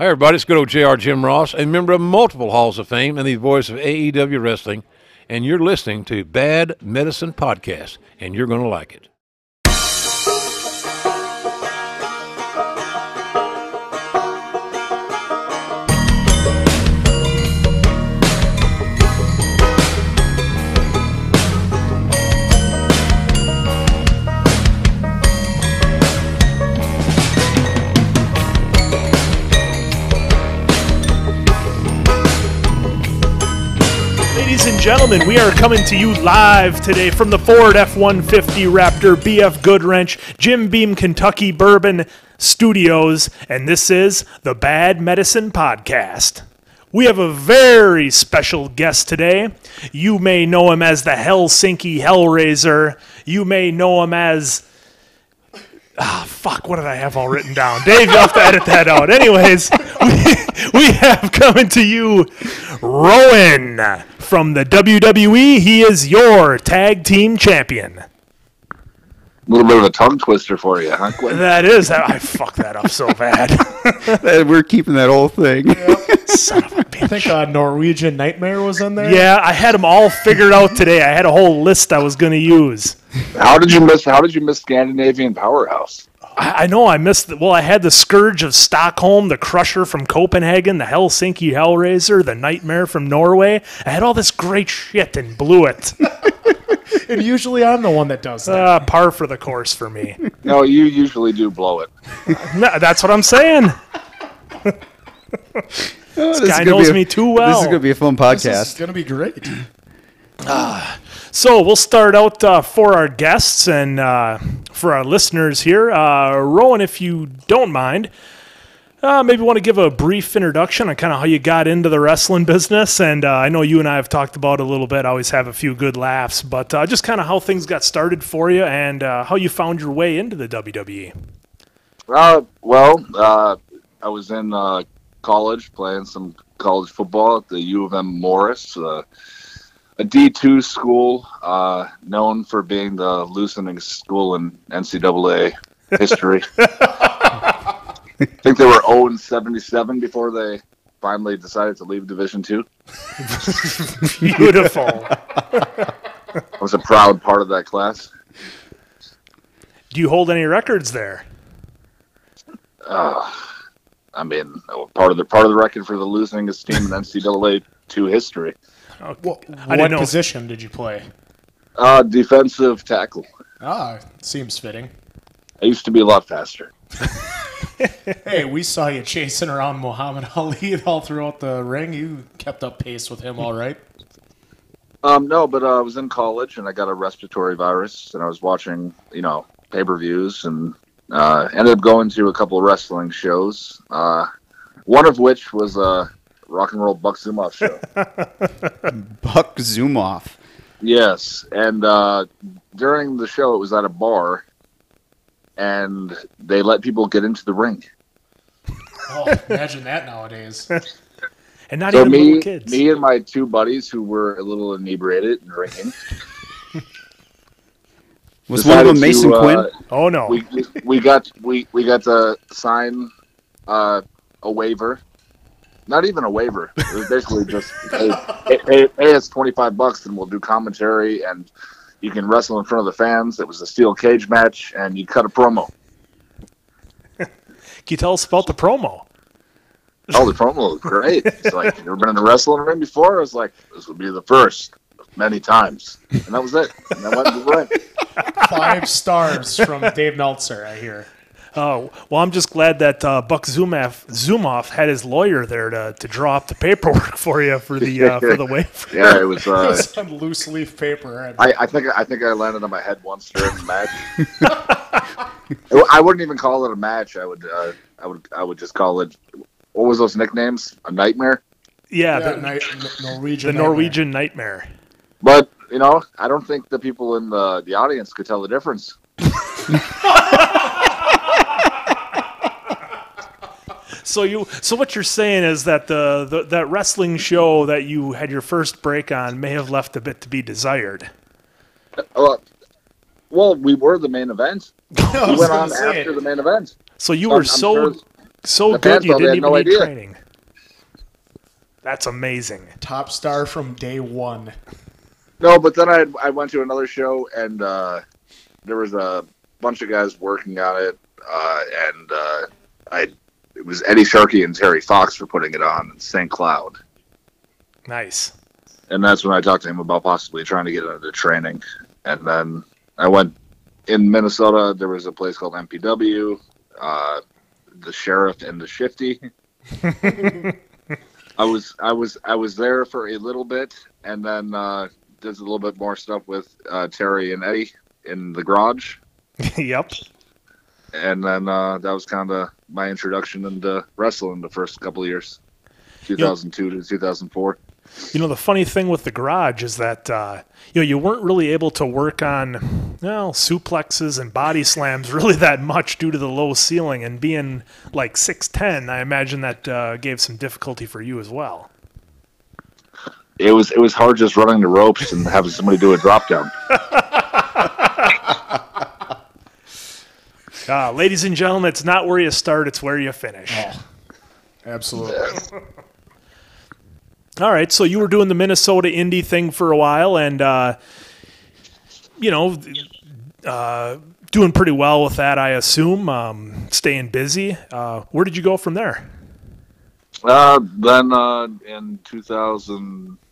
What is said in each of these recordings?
Hi, everybody. It's good old JR Jim Ross, a member of multiple Halls of Fame and the voice of AEW Wrestling. And you're listening to Bad Medicine Podcast, and you're going to like it. Gentlemen, we are coming to you live today from the Ford F 150 Raptor BF Goodwrench Jim Beam Kentucky Bourbon Studios, and this is the Bad Medicine Podcast. We have a very special guest today. You may know him as the Helsinki Hellraiser. You may know him as Ah, fuck, what did I have all written down? Dave, you'll have to edit that out. Anyways, we, we have coming to you Rowan from the WWE. He is your tag team champion. A little bit of a tongue twister for you, huh? Quinn? That is, I fucked that up so bad. We're keeping that whole thing. Son of a bitch. I think uh, Norwegian Nightmare was in there. Yeah, I had them all figured out today. I had a whole list I was going to use. How did you miss? How did you miss Scandinavian Powerhouse? I, I know I missed. The, well, I had the Scourge of Stockholm, the Crusher from Copenhagen, the Helsinki Hellraiser, the Nightmare from Norway. I had all this great shit and blew it. And usually I'm the one that does that. Uh, par for the course for me. No, you usually do blow it. No, that's what I'm saying. this guy knows me too well. This is going to be a fun podcast. This is gonna be great. So we'll start out uh, for our guests and uh, for our listeners here. Uh, Rowan, if you don't mind, uh, maybe want to give a brief introduction on kind of how you got into the wrestling business. And uh, I know you and I have talked about it a little bit. I always have a few good laughs, but uh, just kind of how things got started for you and uh, how you found your way into the. WWE. Uh, well, uh, I was in uh, college playing some college football at the U of M Morris, uh, a D two school uh, known for being the loosening school in NCAA history. I think they were 0 and 77 before they finally decided to leave Division two. Beautiful. I was a proud part of that class. Do you hold any records there? Uh, I mean, part of the part of the record for the losingest team in NCAA two history. What, I didn't what position did you play? Uh, defensive tackle. Ah, seems fitting. I used to be a lot faster. Hey, we saw you chasing around Muhammad Ali all throughout the ring. You kept up pace with him, all right. Um, no, but uh, I was in college and I got a respiratory virus, and I was watching, you know, pay per views, and uh, ended up going to a couple of wrestling shows. Uh, one of which was a rock and roll Buck Zumhofe show. Buck Zumhofe. Yes, and uh, during the show, it was at a bar, and they let people get into the ring. Oh, imagine that nowadays. And not So even me, little kids. me, and my two buddies who were a little inebriated and drinking. Was one of them Mason to, uh, Quinn? oh, no. We we got we we got to sign uh, a waiver. Not even a waiver. It was basically just hey, hey, hey, pay us twenty five bucks and we'll do commentary and you can wrestle in front of the fans. It was a steel cage match and you cut a promo. Can you tell us about the promo? Oh, the promo was great. It's like, you ever been in a wrestling ring before? I was like, this would be the first of many times. And that was it. And I went to the ring. Five stars from Dave Meltzer, I hear. Oh, well, I'm just glad that uh, Buck Zumhofe, Zumhofe had his lawyer there to, to draw up the paperwork for you for the uh, for the waiver. Yeah, it was. It Uh, was on loose leaf paper. And I, I think I think I landed on my head once during the match. I wouldn't even call it a match. I would uh, I would I would just call it. What was those nicknames? A nightmare. Yeah, yeah, the, night, Norwegian. the Nightmare. Norwegian Nightmare. But you know, I don't think the people in the the audience could tell the difference. So you, so what you're saying is that the, the that wrestling show that you had your first break on may have left a bit to be desired. Uh, well, we were the main event. I We went on say after the main event. So you I'm- were I'm so sure- So good you didn't even no need idea. training. That's amazing. Top star from day one. No, but then I I went to another show and uh, there was a bunch of guys working on it, uh, and uh, I it was Eddie Sharkey and Terry Fox for putting it on in St. Cloud, Nice. and that's when I talked to him about possibly trying to get into training, and then I went in Minnesota. There was a place called MPW, uh, the Sheriff and the Shifty. I was I was I was there for a little bit, and then uh, did a little bit more stuff with uh, Terry and Eddie in the garage, yep. and then uh, that was kind of my introduction into wrestling the first couple of years, 2002 to 2004. You know, the funny thing with the garage is that uh, you know you weren't really able to work on well suplexes and body slams really that much due to the low ceiling and being like six ten. I imagine that uh, gave some difficulty for you as well. It was it was hard just running the ropes and having somebody do a drop down. Uh, ladies and gentlemen, it's not where you start; it's where you finish. Absolutely. All right, so you were doing the Minnesota indie thing for a while, and uh, you know, uh, doing pretty well with that, I assume. Um, staying busy. Uh, where did you go from there? Uh, then uh, in 2000, I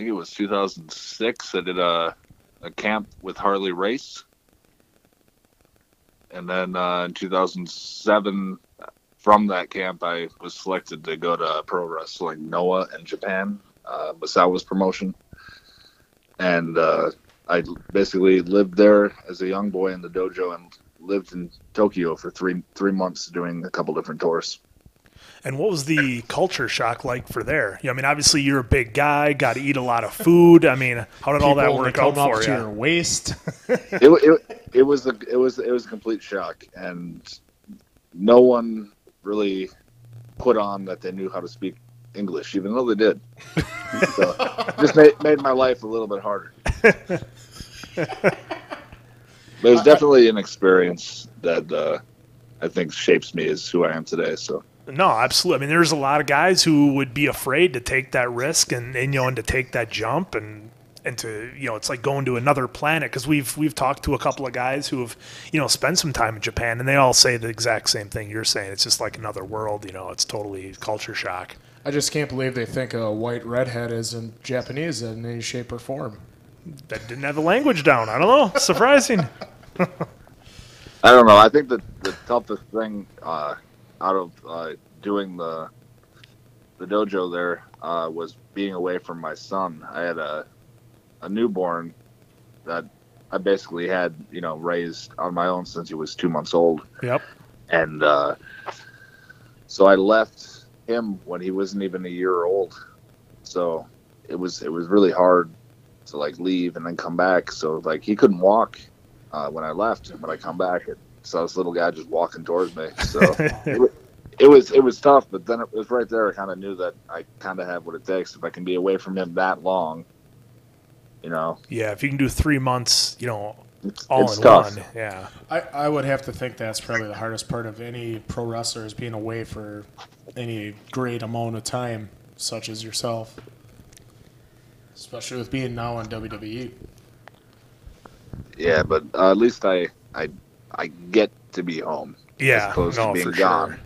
think it was 2006, I did a, a camp with Harley Race. And then uh, in 2007, from that camp, I was selected to go to Pro Wrestling Noah in Japan, uh, Misawa's promotion. And uh, I basically lived there as a young boy in the dojo and lived in Tokyo for three three months doing a couple different tours. And what was the culture shock like for there? Yeah, I mean, obviously you're a big guy, got to eat a lot of food. I mean, how did all that work only out come up for to you? your waist. it, it, it was a it was it was a complete shock and no one really put on that they knew how to speak english even though they did so just made, made my life a little bit harder but it was definitely an experience that uh, i think shapes me as who i am today so No, absolutely. I mean, there's a lot of guys who would be afraid to take that risk and, and you know, and to take that jump and and to you know, it's like going to another planet because we've we've talked to a couple of guys who have you know spent some time in Japan and they all say the exact same thing you're saying. It's just like another world. You know, it's totally culture shock. I just can't believe they think a white redhead is in Japanese in any shape or form. That didn't have the language down. I don't know. Surprising. I don't know. I think that the toughest thing uh, out of uh, doing the the dojo there uh, was being away from my son. I had a a newborn that I basically had, you know, raised on my own since he was two months old, yep. and uh, so I left him when he wasn't even a year old. So it was it was really hard to like leave and then come back. So like he couldn't walk uh, when I left, and when I come back, it saw this little guy just walking towards me. So it, wa- it was it was tough, but then it was right there. I kind of knew that I kind of have what it takes if I can be away from him that long. You know, Yeah, if you can do three months, you know, it's, all it's in tough. one. Yeah. I, I would have to think that's probably the hardest part of any pro wrestler is being away for any great amount of time, such as yourself. Especially with being now in E. WWE. Yeah, but uh, at least I I I get to be home. Yeah. as opposed no, to being gone. sure.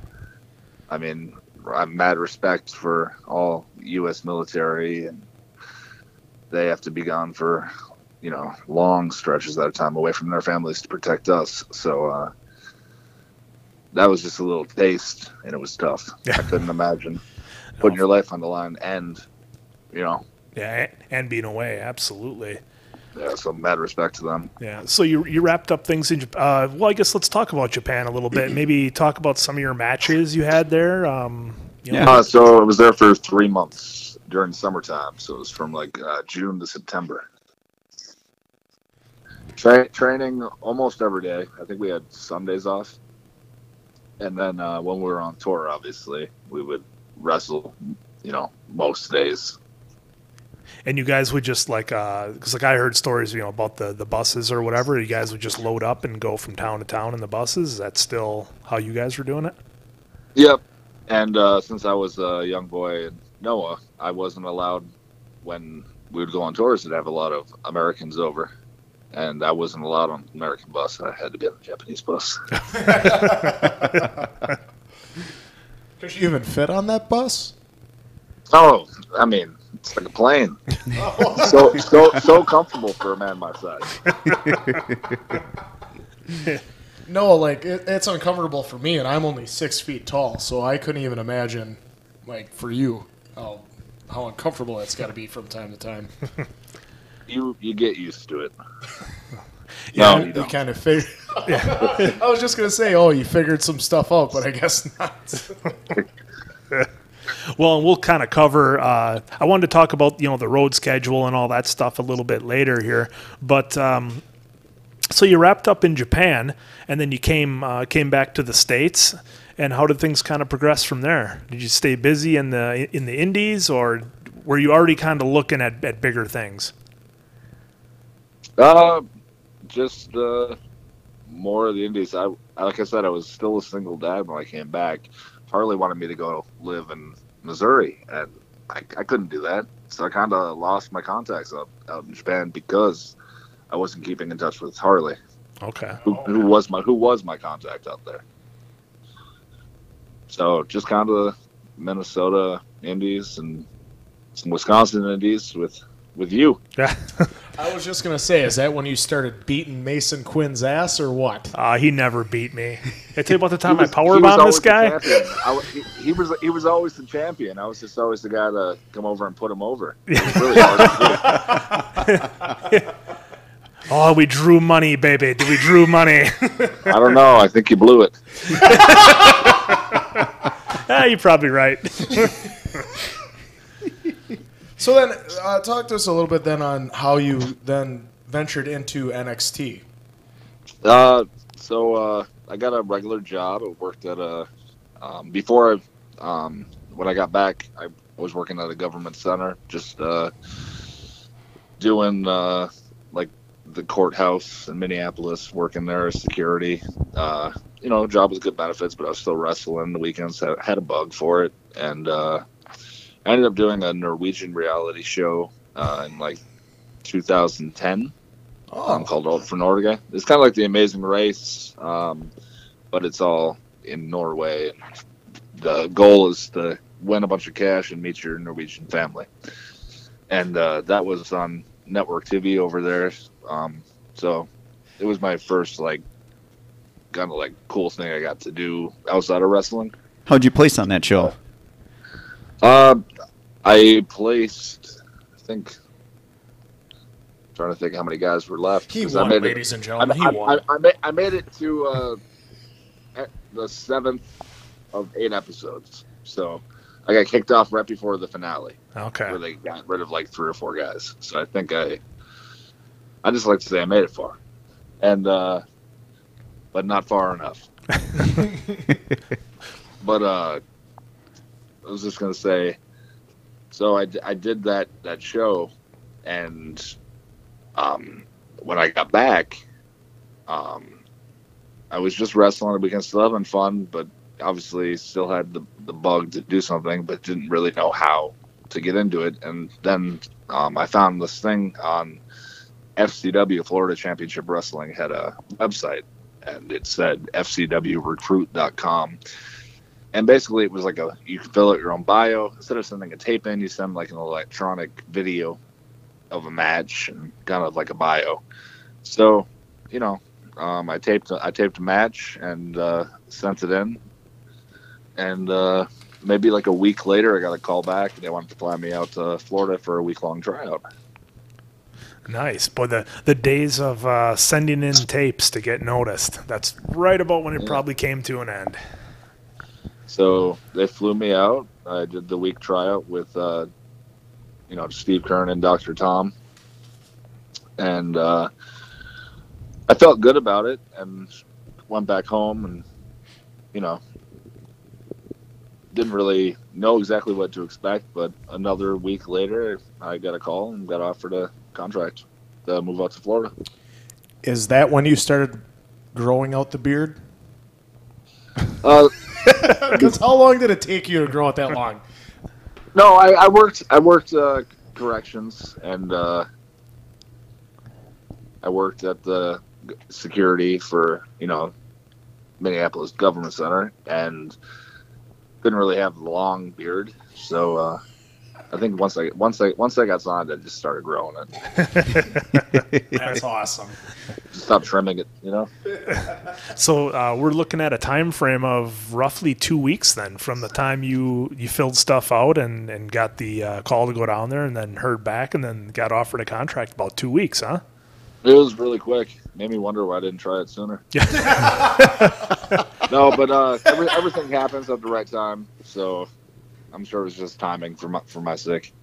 I mean, I'm mad respect for all U.S. military, and they have to be gone for, you know, long stretches at a time away from their families to protect us. So uh, that was just a little taste, and it was tough. Yeah. I couldn't imagine putting your life on the line and, you know, Yeah, and being away, absolutely. Yeah, so mad respect to them. Yeah. So you you wrapped up things in Japan. Uh, well, I guess let's talk about Japan a little bit. Maybe talk about some of your matches you had there. Um, you know, Yeah. So I was there for three months during summertime. So it was from like uh, June to September. Tra- training almost every day. I think we had Sundays off. And then uh, when we were on tour, obviously, we would wrestle, you know, most days. And you guys would just like, because like I heard stories, you know, about the the buses or whatever. You guys would just load up and go from town to town in the buses. Is that still how you guys were doing it? Yep. And uh, since I was a young boy in Noah, I wasn't allowed when we would go on tours to have a lot of Americans over. And I wasn't allowed on the American bus. And I had to be on the Japanese bus. Could you even fit on that bus? oh, I mean, it's like a plane. so so so comfortable for a man my size. No, like it, it's uncomfortable for me, and I'm only six feet tall, so I couldn't even imagine, like for you, how how uncomfortable that's got to be from time to time. You you get used to it. Yeah, no, you you kind of figure. Yeah. I was just gonna say, oh, you figured some stuff out, but I guess not. Well, and we'll kind of cover. Uh, I wanted to talk about you know the road schedule and all that stuff a little bit later here, but um, so you wrapped up in Japan, and then you came uh, came back to the states. And how did things kind of progress from there? Did you stay busy in the in the Indies, or were you already kind of looking at, at bigger things? Uh, just uh, more of the Indies. I like I said, I was still a single dad when I came back. Harley wanted me to go live in Missouri, and I, I couldn't do that. So I kind of lost my contacts out, out in Japan because I wasn't keeping in touch with Harley, Okay. who, oh, who was my who was my contact out there. So just kind of Minnesota Indies and some Wisconsin Indies with with you. Yeah. I was just gonna say, is that when you started beating Mason Quinn's ass, or what? Uh, he never beat me. I tell you about the time He was- I power he bombed always this the guy. champion. He, he was he was always the champion. I was just always the guy to come over and put him over. Really hard to do. Oh, we drew money, baby. Did we drew money. I don't know. I think you blew it. ah, you're probably right. So then, uh, talk to us a little bit then on how you then ventured into NXT. Uh, so uh, I got a regular job. I worked at a um, before I um, when I got back. I was working at a government center, just uh, doing uh, like the courthouse in Minneapolis, working there as security. Uh, you know, job was good benefits, but I was still wrestling the weekends. Had, had a bug for it, and uh, I ended up doing a Norwegian reality show uh, in like 2010 um, called Alt for Norge. It's kind of like the Amazing Race, um, but it's all in Norway. The goal is to win a bunch of cash and meet your Norwegian family, and uh, that was on network TV over there. Um, so it was my first like kind of like cool thing I got to do outside of wrestling. How'd you place on that show? Uh, I placed, I think. Trying to think how many guys were left. He 'cause I won, made it- ladies and I, gentlemen. He I, won. I, I, made, I made it to uh, e- the seventh of eight episodes. So I got kicked off right before the finale, Okay. where they got rid of like three or four guys. So I think I, I just like to say I made it far, and uh, but not far enough. but uh, I was just gonna say, so I, I did that that show, and um, when I got back, um, I was just wrestling. We can still having fun, but obviously still had the the bug to do something, but didn't really know how to get into it. And then um, I found this thing on FCW Florida Championship Wrestling had a website, and it said FCWRecruit.com. And basically, it was like a you can fill out your own bio instead of sending a tape in, you send like an electronic video of a match and kind of like a bio. So, you know, um, I taped I taped a match and uh, sent it in, and uh, maybe like a week later, I got a call back. They wanted to fly me out to Florida for a week long tryout. Nice. Boy, the, the days of uh, sending in tapes to get noticed. That's right about when it Yeah. probably came to an end. So they flew me out. I did the week tryout with, uh, you know, Steve Keirn and Dr. Tom, and uh, I felt good about it. And went back home, and you know, didn't really know exactly what to expect. But another week later, I got a call and got offered a contract to move out to Florida. Is that when you started growing out the beard? Uh, Because how long did it take you to grow it that long? No, I, I worked. I worked uh, corrections, and uh, I worked at the security for you know Minneapolis Government Center, and didn't really have a long beard. So uh, I think once I once I once I got signed, I just started growing it. That's awesome. Just stopped trimming it. You know. So uh, we're looking at a time frame of roughly two weeks then from the time you you filled stuff out and and got the uh, call to go down there and then heard back and then got offered a contract about two weeks, huh? It was really quick. Made me wonder why I didn't try it sooner. no, but uh, every, everything happens at the right time. So I'm sure it was just timing for my for my sake.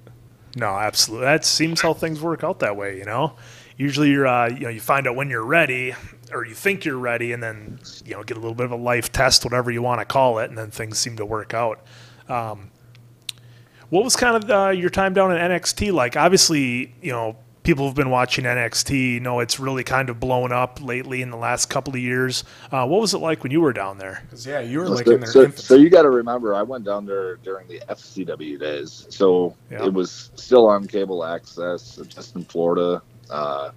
No, absolutely. That seems how things work out that way, you know. Usually, you're uh, you know you find out when you're ready, or you think you're ready, and then you know get a little bit of a life test, whatever you want to call it, and then things seem to work out. Um, what was kind of uh, your time down in NXT like? Obviously, you know people have been watching NXT. know it's really kind of blown up lately in the last couple of years. Uh, what was it like when you were down there? yeah, you were like in their so, infancy. so you got to remember, I went down there during the FCW days, so Yeah. it was still on cable access, just in Florida. Uh,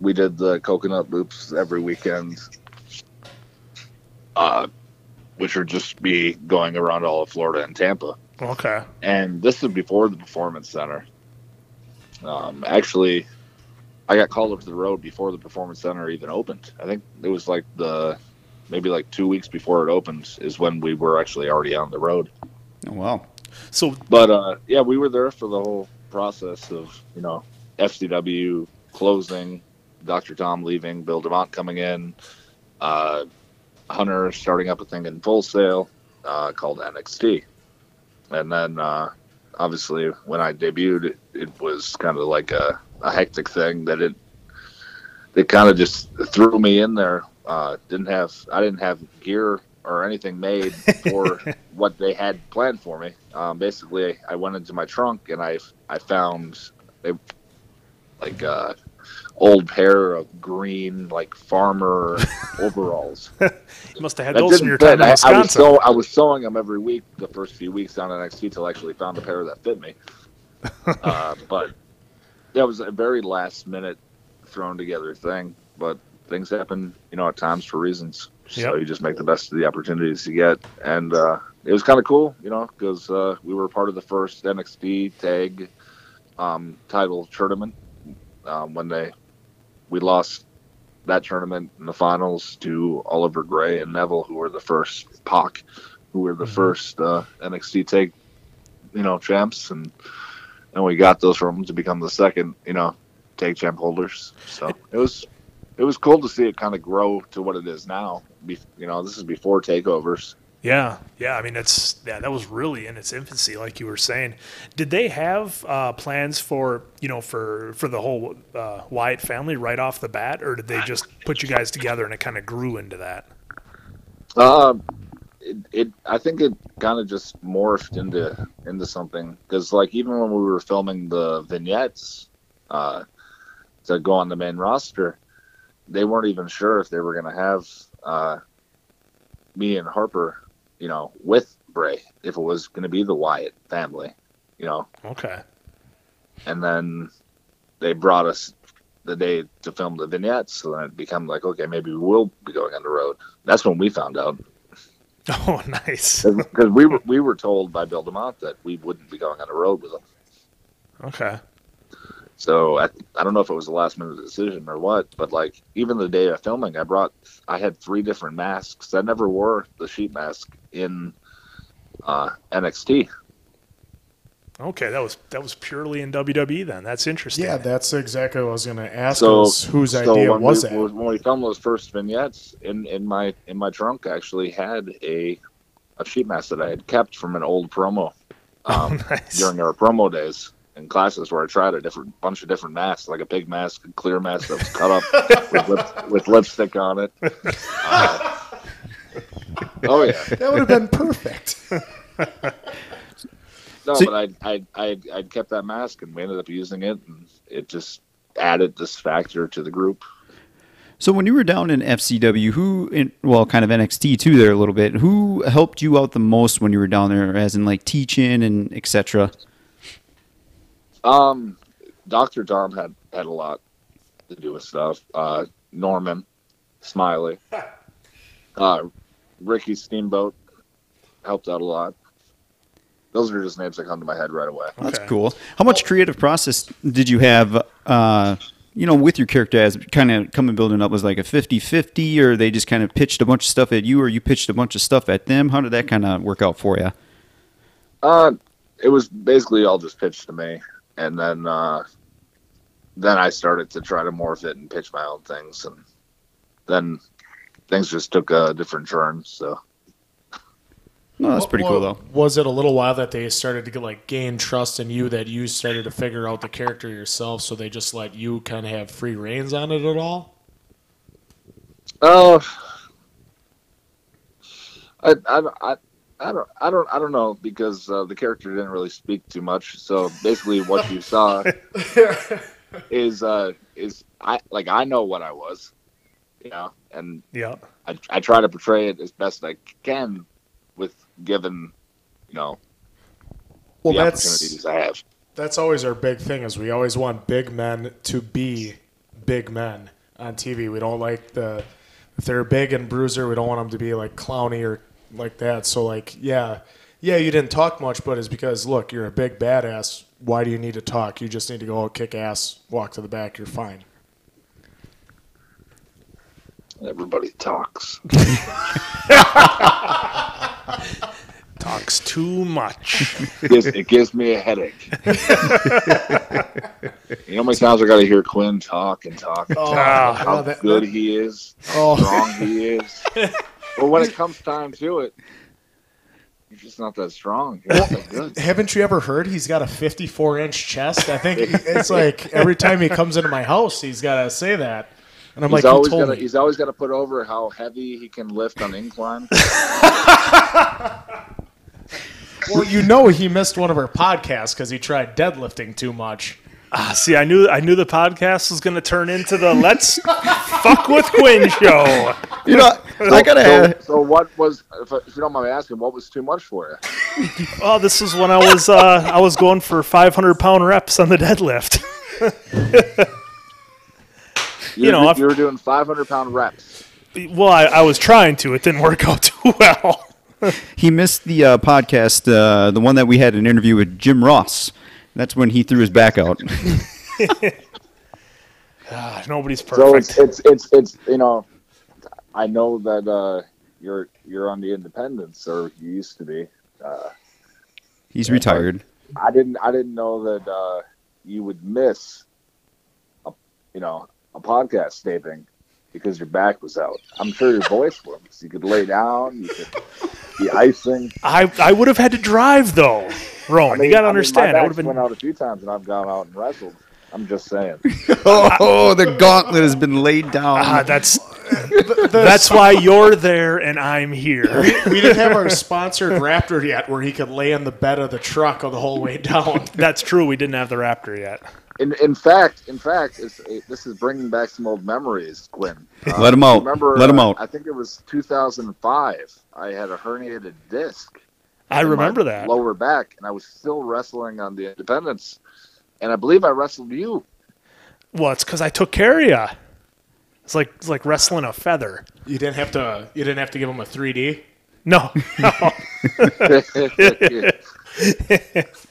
we did the coconut loops every weekend, uh, which would just be going around all of Florida and Tampa. Okay. And this is before the Performance Center. Um, actually, I got called up to the road before the Performance Center even opened. I think it was like the maybe like two weeks before it opened is when we were actually already on the road. Oh, wow. So But uh, yeah, we were there for the whole process of you know FCW closing, Dr. Tom leaving, Bill DeMott coming in, uh, Hunter starting up a thing in Full Sail uh, called NXT, and then uh, obviously when I debuted, it, it was kind of like a, a hectic thing that it they kind of just threw me in there. Uh, didn't have I didn't have gear or anything made for what they had planned for me. Um, basically, I went into my trunk and I I found a like uh, old pair of green like farmer overalls. you must have had That those from your time in I, I was so I was sewing them every week the first few weeks down in NXT till I actually found a pair that fit me. uh, but that was a very last minute thrown together thing. But things happen, you know, at times for reasons. So Yep. you just make the best of the opportunities you get, and uh, it was kind of cool, you know, because uh, we were part of the first NXT tag um, title tournament um, when they we lost that tournament in the finals to Oliver Grey and Neville, who were the first Pac, who were the Mhm. first uh, NXT tag, you know, champs, and and we got those from them to become the second, you know, tag champ holders. So it was it was cool to see it kind of grow to what it is now. Be, you know, this is before takeovers. Yeah, yeah. I mean, it's yeah. That was really in its infancy, like you were saying. Did they have uh, plans for you know for for the whole uh, Wyatt family right off the bat, or did they just put you guys together and it kind of grew into that? Um, it, it I think it kind of just morphed into into something because like even when we were filming the vignettes uh, to go on the main roster, they weren't even sure if they were going to have uh, me and Harper, you know, with Bray if it was going to be the Wyatt family, you know, Okay. and then they brought us the day to film the vignettes, so then it became like okay maybe we will be going on the road. That's when we found out Oh, nice. because we were we were told by Bill DeMott that we wouldn't be going on the road with them. Okay. So I, I don't know if it was a last minute decision or what, but like even the day of filming, I brought I had three different masks. I never wore the sheet mask in uh, NXT. Okay. That was that was purely in WWE then. That's interesting. Yeah, that's exactly what I was going to ask. So was whose so idea when was we, that? when we filmed those first vignettes in in my in my trunk, I actually had a a sheet mask that I had kept from an old promo um, oh, nice. during our promo days in classes where I tried a different bunch of different masks, like a pig mask, a clear mask that was cut up with, lip, with lipstick on it. Uh, oh yeah, that would have been perfect. no, So- but I I I I'd kept that mask and we ended up using it, and it just added this factor to the group. So when you were down in FCW, who, in, well, kind of NXT too, there a little bit. Who helped you out the most when you were down there, as in like teaching and etc. Um, Doctor Tom had had a lot to do with stuff. Uh, Norman, Smiley, uh, Ricky Steamboat helped out a lot. Those are just names that come to my head right away. That's Okay. cool. How much creative process did you have? Uh, you know, with your character as kind of coming building up was like a 50-50 or they just kind of pitched a bunch of stuff at you or you pitched a bunch of stuff at them. How did that kind of work out for you? Uh, it was basically all just pitched to me, and then uh, then I started to try to morph it and pitch my own things, and then things just took a different turn. So No, that's pretty cool though. Was it a little while that they started to get, like gain trust in you that you started to figure out the character yourself, so they just let you kind of have free reins on it at all? Oh, I, I, I, I don't, I don't, I don't know because uh, the character didn't really speak too much. So basically, what you saw is, uh, is I like I know what I was, you know, and Yeah. I, I try to portray it as best I can with given, you know, Well, the that's opportunities I have. that's always our big thing is we always want big men to be big men on TV. We don't like the if they're big and bruiser, we don't want them to be like clowny or like that. So like, yeah, yeah, you didn't talk much, but it's because look, you're a big badass. Why do you need to talk? You just need to go out, kick ass, walk to the back. You're fine. Everybody talks. Talks too much. It gives, it gives me a headache. you know how many times I got to hear Quinn talk and talk and Oh, how oh, that- good he is, Oh. how strong he is. But when it comes time to it, you're just not that strong. Not. Haven't you ever heard he's got a 54 inch chest? I think it's like every time he comes into my house, he's got to say that. And I'm He's like, always got to he's always got to put over how heavy he can lift on incline. Well, you know he missed one of our podcasts because he tried deadlifting too much. Ah, see, I knew I knew the podcast was going to turn into the "Let's fuck with Quinn" show. You know, I gotta So, ask, so what was, if, if you don't mind me asking, what was too much for you? Oh, this is when I was uh, I was going for 500 pound reps on the deadlift. You, You know, if- you were doing 500 pound reps. well, I, I was trying to. It didn't work out too well. he missed the uh, podcast, uh, the one that we had an interview with Jim Ross. That's when he threw his back out. Ah, nobody's So it's, perfect. it's it's it's you know, I know that uh, you're you're on the independents or you used to be. Uh, He's retired. I didn't I didn't know that uh, you would miss, a, you know, a podcast taping because your back was out. I'm sure your voice was. You could lay down. You could be icing. I I would have had to drive though, Rowan. you got to I mean, understand. my I would have been. went out a few times and I've gone out and wrestled. I'm just saying. Oh, the gauntlet has been laid down. Ah, that's that's why you're there and I'm here. We didn't have our sponsored Raptor yet where he could lay in the bed of the truck the whole way down. That's true. We didn't have the Raptor yet. In in fact, in fact, it's, it, this is bringing back some old memories, Quinn. Uh, him out. Remember, Let 'em uh, out. I think it was 2005. I had a herniated disc. I remember that. lower back, and I was still wrestling on the Independence, and I believe I wrestled you. Well, it's because I took care of you. It's like it's like wrestling a feather. You didn't have to. You didn't have to give him a 3D. No, no.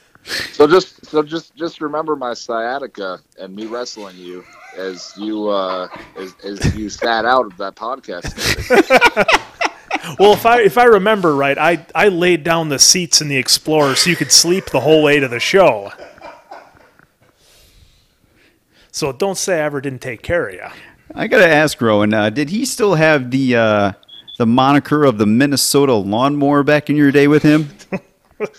so just so just just remember my sciatica and me wrestling you as you uh as, as you sat out of that podcast. Well, if I if I remember right, I I laid down the seats in the Explorer so you could sleep the whole way to the show. So don't say I ever didn't take care of you. I gotta ask Rowan, uh, did he still have the uh, the moniker of the Minnesota lawnmower back in your day with him?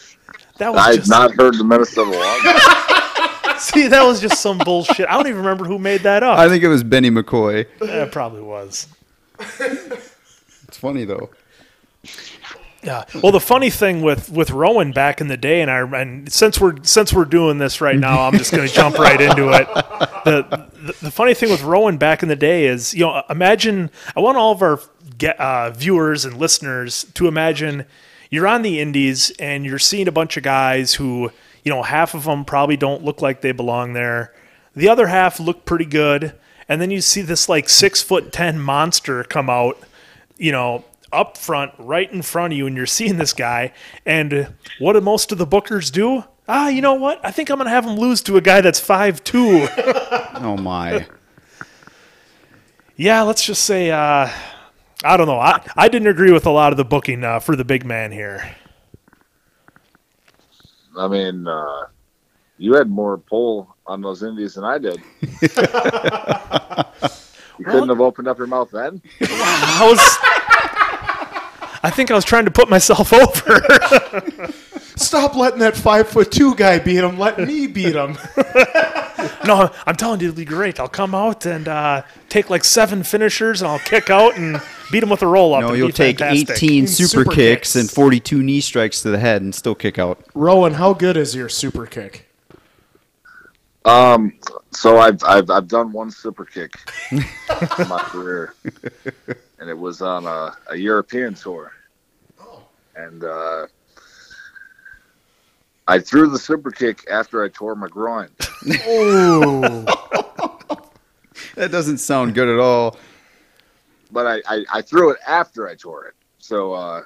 That was I've just not heard the Minnesota Law. see that was just some bullshit. I don't even remember who made that up. I think it was Benny McCoy. It probably was. It's funny though. Yeah. Well, the funny thing with with Rowan back in the day, and I and since we're since we're doing this right now, I'm just going to jump right into it. The, the the funny thing with Rowan back in the day is, you know, imagine I want all of our get, uh, viewers and listeners to imagine you're on the Indies and you're seeing a bunch of guys who, you know, half of them probably don't look like they belong there. The other half look pretty good, and then you see this like six foot ten monster come out, you know, up front, right in front of you, and you're seeing this guy. And what do most of the bookers do? Ah, you know what? I think I'm gonna have him lose to a guy that's five two. Oh my. yeah, let's just say, uh, I don't know. I I didn't agree with a lot of the booking uh, for the big man here. I mean, uh, you had more pull on those indies than I did. you couldn't have opened up your mouth then. I was. I think I was trying to put myself over. Stop letting that five foot two guy beat him. Let me beat him. no, I'm telling you, it'll be great. I'll come out and uh, take like seven finishers, and I'll kick out and beat him with a roll up. No, you'll take fantastic. 18 super, Super kicks kicks. and 42 knee strikes to the head and still kick out. Rowan, how good is your super kick? Um, so I've I've I've done one super kick in my career, and it was on a, a European tour, and uh, I threw the super kick after I tore my groin. Oh, That doesn't sound good at all. But I, I, I threw it after I tore it, so uh, it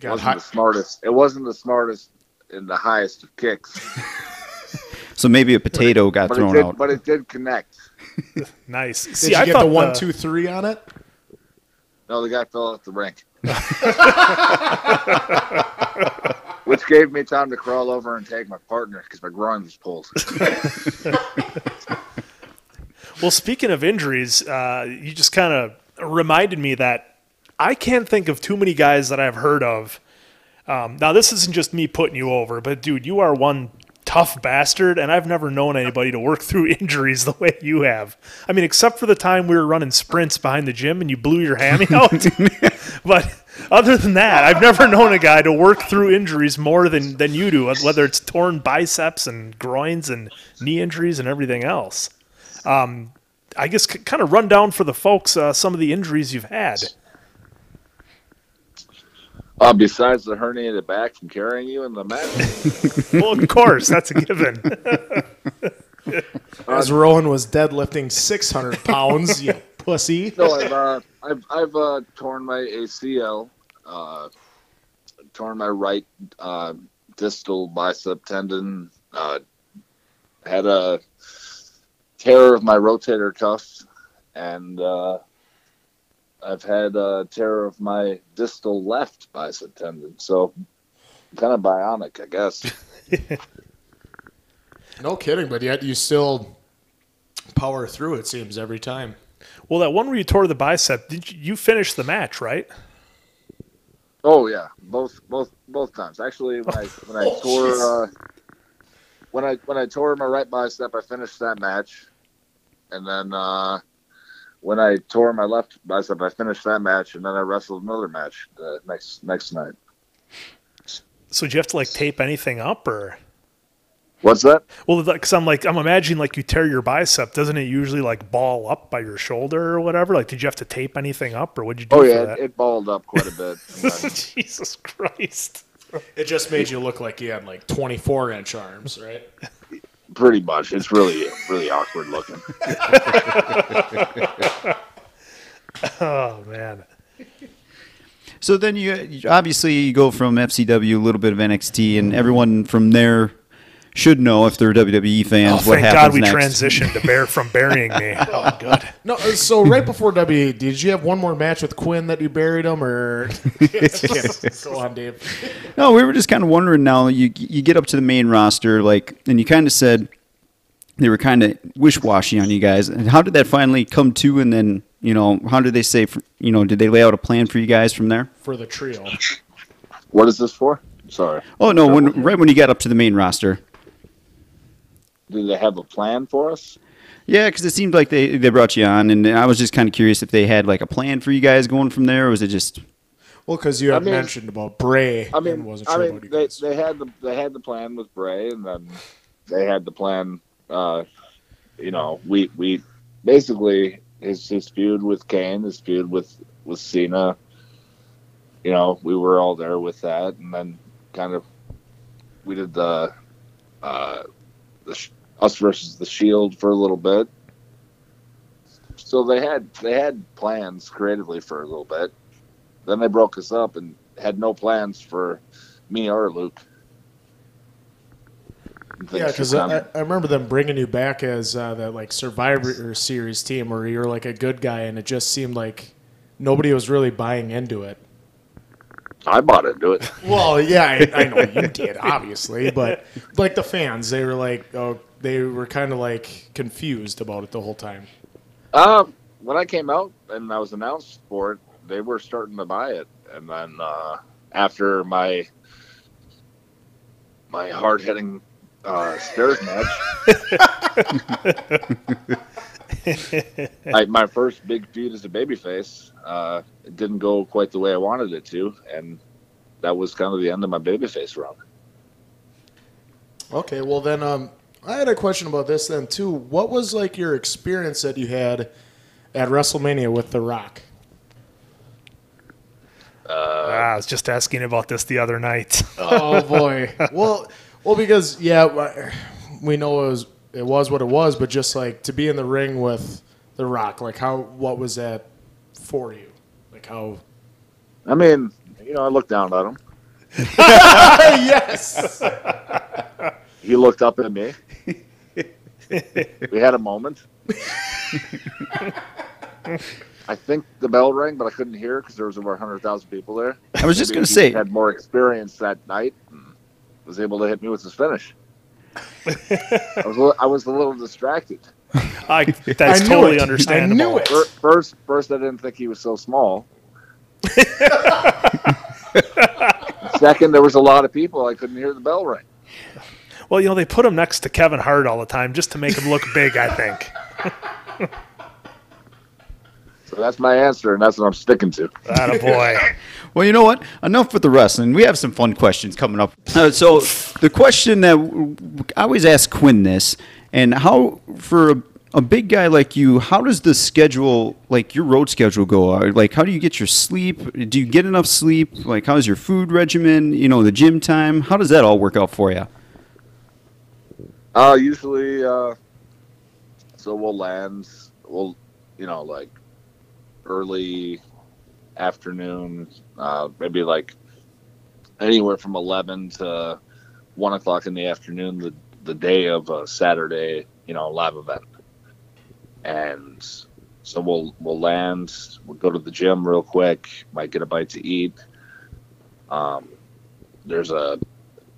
got wasn't hot. the smartest. It wasn't the smartest and the highest of kicks, So maybe a potato got but it thrown did. out. But it did connect. Nice. Did See, you I get thought the one, two, three on it? No, the guy fell off the rink. Which gave me time to crawl over and take my partner because my groin was pulled. Well, speaking of injuries, uh, you just kind of reminded me that I can't think of too many guys that I've heard of. Um, now, this isn't just me putting you over, but dude, you are one tough bastard, and I've never known anybody to work through injuries the way you have. I mean, except for the time we were running sprints behind the gym and you blew your hammy out. but other than that, I've never known a guy to work through injuries more than, than you do, whether it's torn biceps and groins and knee injuries and everything else. Um, I guess c- kind of run down for the folks uh, some of the injuries you've had. Uh, besides the herniated back from carrying you in the mat, Well, of course, that's a given. As Rowan was deadlifting 600 pounds, you pussy. no, I've uh, I've I've uh, torn my ACL, uh, torn my right uh, distal bicep tendon, uh, had a tear of my rotator cuff, and uh, I've had a tear of my distal left bicep tendon. So, kind of bionic, I guess. No kidding, but yet you still power through. It seems every time. Well, that one where you tore the bicep, did you, you finish the match, right? Oh yeah, both both both times. Actually, when I when I Oh, tore uh, when I when I tore my right bicep, I finished that match, and then uh, when I tore my left bicep, I finished that match, and then I wrestled another match the next next night. So do you have to like tape anything up or? What's that? Well, because I'm like I'm imagining like you tear your bicep, doesn't it usually like ball up by your shoulder or whatever? Like, did you have to tape anything up or what'd you do Oh for yeah, that? it, it balled up quite a bit. Jesus Christ! It just made you look like you had like 24 inch arms, right? pretty much, it's really really awkward looking. Oh man. So then you you- obviously you go from FCW, a little bit of NXT, and everyone from there should know if they're WWE fans Oh, what thank happens God we next. transitioned to bear from burying me. Oh, good. No, uh, so right before WWE, did you have one more match with Quinn that you buried him, or go on, Dave? No, we were just kind of wondering now. You you get up to the main roster, like, and you kind of said they were kind of wish washy on you guys. And how did that finally come to? And then you know, how did they say? For, you know, did they lay out a plan for you guys from there? For the trio, What is this for? Sorry. Oh no, when right when you got up to the main roster. Do they have a plan for us? Yeah, because it seemed like they, they brought you on, and I was just kind of curious if they had like a plan for you guys going from there, or was it just Well, because you had I mean- mentioned about Bray. I mean, and wasn't I mean, about you they, guys. they had the they had the plan with Bray, and then they had the plan. Uh, you know, we we basically his his feud with Kane, his feud with with Cena. You know, we were all there with that, and then kind of we did the uh, the Sh- us versus the Shield for a little bit. So they had they had plans creatively for a little bit. Then they broke us up and had no plans for me or Luke. Yeah, because I, I remember them bringing you back as uh, that like Survivor Series team where you were like a good guy, and it just seemed like nobody was really buying into it. I bought into it. Well, yeah, I, I know you did, obviously, but like the fans, they were like, oh, they were kind of like confused about it the whole time. Uh, when I came out and I was announced for it, they were starting to buy it, and then uh, after my my hard hitting uh, stairs match, I, my first big feud as a babyface, uh, it didn't go quite the way I wanted it to, and that was kind of the end of my babyface run. Okay, well then, um, I had a question about this then too. What was like your experience that you had at WrestleMania with The Rock? Ah, I was just asking about this the other night. Oh boy. well, well, because yeah, we know it was it was what it was, but just like to be in the ring with The Rock, like how what was that for you? Like how? I mean, you know, I looked down at him. yes. He looked up at me. we had a moment. I think the bell rang, but I couldn't hear because there was over hundred thousand people there. I was just gonna say he say, had more experience that night and was able to hit me with his finish. I was a little, I was a little distracted. I, that's I totally it. understandable. I knew it. First, first I didn't think he was so small. Second, there was a lot of people. I couldn't hear the bell ring. Well, you know, they put him next to Kevin Hart all the time just to make him look big, I think. So that's my answer, and that's what I'm sticking to. That a boy. Well, you know what? Enough with the wrestling. We have some fun questions coming up. Uh, so, the question that I always ask Quinn this, and how for a, a big guy like you, how does the schedule, like your road schedule, go? Uh, Like, how do you get your sleep? Do you get enough sleep? Like, how's your food regimen? You know, the gym time. How does that all work out for you? Uh, usually, uh, so we'll land, we'll, you know, like early afternoon, uh, maybe like anywhere from 11 to 1 o'clock in the afternoon, the, the day of a Saturday, you know, live event. And so we'll, we'll land, we'll go to the gym real quick, might get a bite to eat. Um, there's a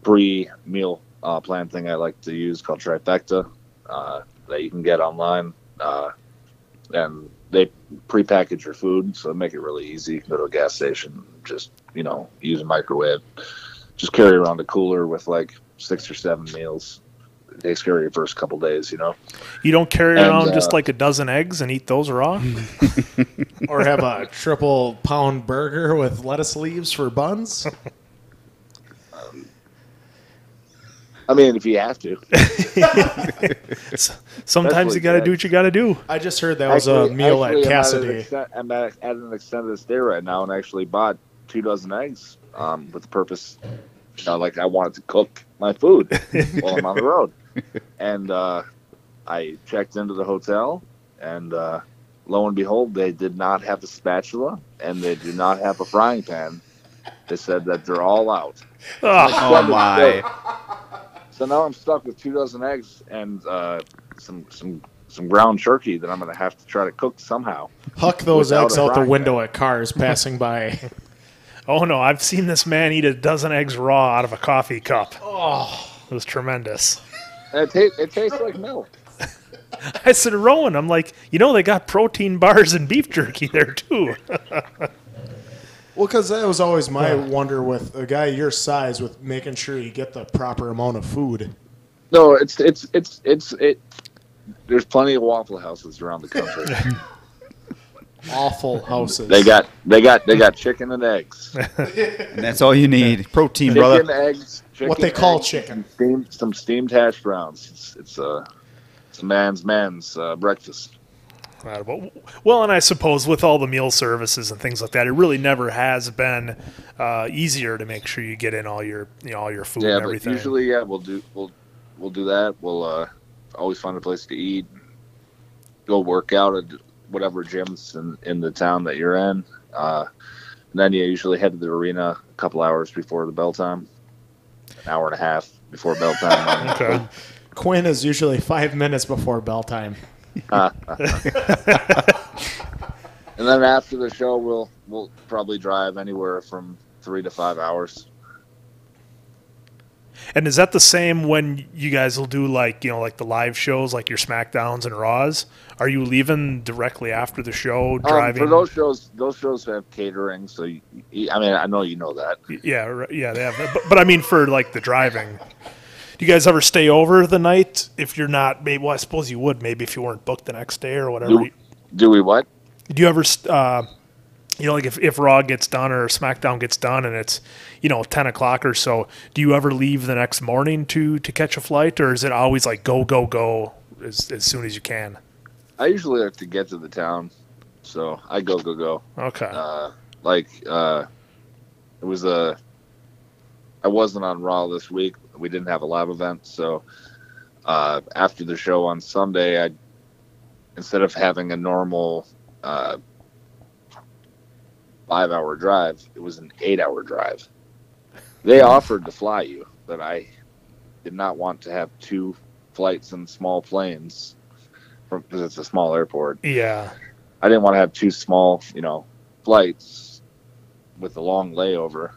pre meal uh, plan thing I like to use called Trifecta uh, that you can get online. Uh, and they prepackage your food, so make it really easy. Go to a gas station, just, you know, use a microwave. Just carry around a cooler with like six or seven meals. It takes care of your first couple days, you know. You don't carry And, around just uh, like a dozen eggs and eat those raw? or have a triple pound burger with lettuce leaves for buns. I mean, if you have to. Sometimes you got to do what you got to do. I just heard that was a meal actually, at I'm At an, extent, I'm at, at an extended stay right now, and actually bought two dozen eggs um, with the purpose, you know, like I wanted to cook my food while I'm on the road. And uh, I checked into the hotel, and uh, lo and behold, they did not have a spatula, and they do not have a frying pan. They said that they're all out. Oh, Oh, my. So now I'm stuck with two dozen eggs and uh, some some some ground turkey that I'm going to have to try to cook somehow. Huck those eggs out the frying window at cars passing by. oh, no. I've seen this man eat a dozen eggs raw out of a coffee cup. Oh. It was tremendous. And it, ta- it tastes like milk. I said, Rowan, I'm like, you know, they got protein bars and beef jerky there, too. Well, because that was always my wonder with a guy your size, with making sure you get the proper amount of food. No, it's it's it's it's it. There's plenty of Waffle Houses around the country. Awful houses. They got they got they got chicken and eggs. And that's all you need. Protein, brother. Chicken, eggs. What they call chicken. Steamed, some steamed hash browns. It's, it's a it's a man's man's uh, breakfast. Incredible. Well, and I suppose with all the meal services and things like that, it really never has been uh, easier to make sure you get in all your you know all your food Yeah, and but everything. usually, yeah, we'll do we'll we'll do that. We'll uh, always find a place to eat. Go work out at whatever gyms in, in the town that you're in. Uh, and then you usually head to the arena a couple hours before the bell time, an hour and a half before bell time. okay. Quinn is usually five minutes before bell time. and then after the show, we'll we'll probably drive anywhere from three to five hours. And is that the same when you guys will do like you know like the live shows, like your Smackdowns and Raws? Are you leaving directly after the show, Um, driving? for those shows, those shows have catering, so you, I mean, I know you know that. Yeah, yeah, they have. But, but I mean, for like the driving, do you guys ever stay over the night if you're not? Maybe well, I suppose you would. Maybe if you weren't booked the next day or whatever. Do, do we what? Do you ever, uh, you know, like if, if Raw gets done or SmackDown gets done and it's, you know, ten o'clock or so, do you ever leave the next morning to to catch a flight, or is it always like go go go as as soon as you can? I usually like to get to the town, so I go go go. Okay. Uh, like uh, it was a. I wasn't on Raw this week. We didn't have a live event, so uh, after the show on Sunday, I instead of having a normal uh, five-hour drive, it was an eight-hour drive. They offered to fly you, but I did not want to have two flights in small planes from because it's a small airport. yeah. I didn't want to have two small, you know, flights with a long layover.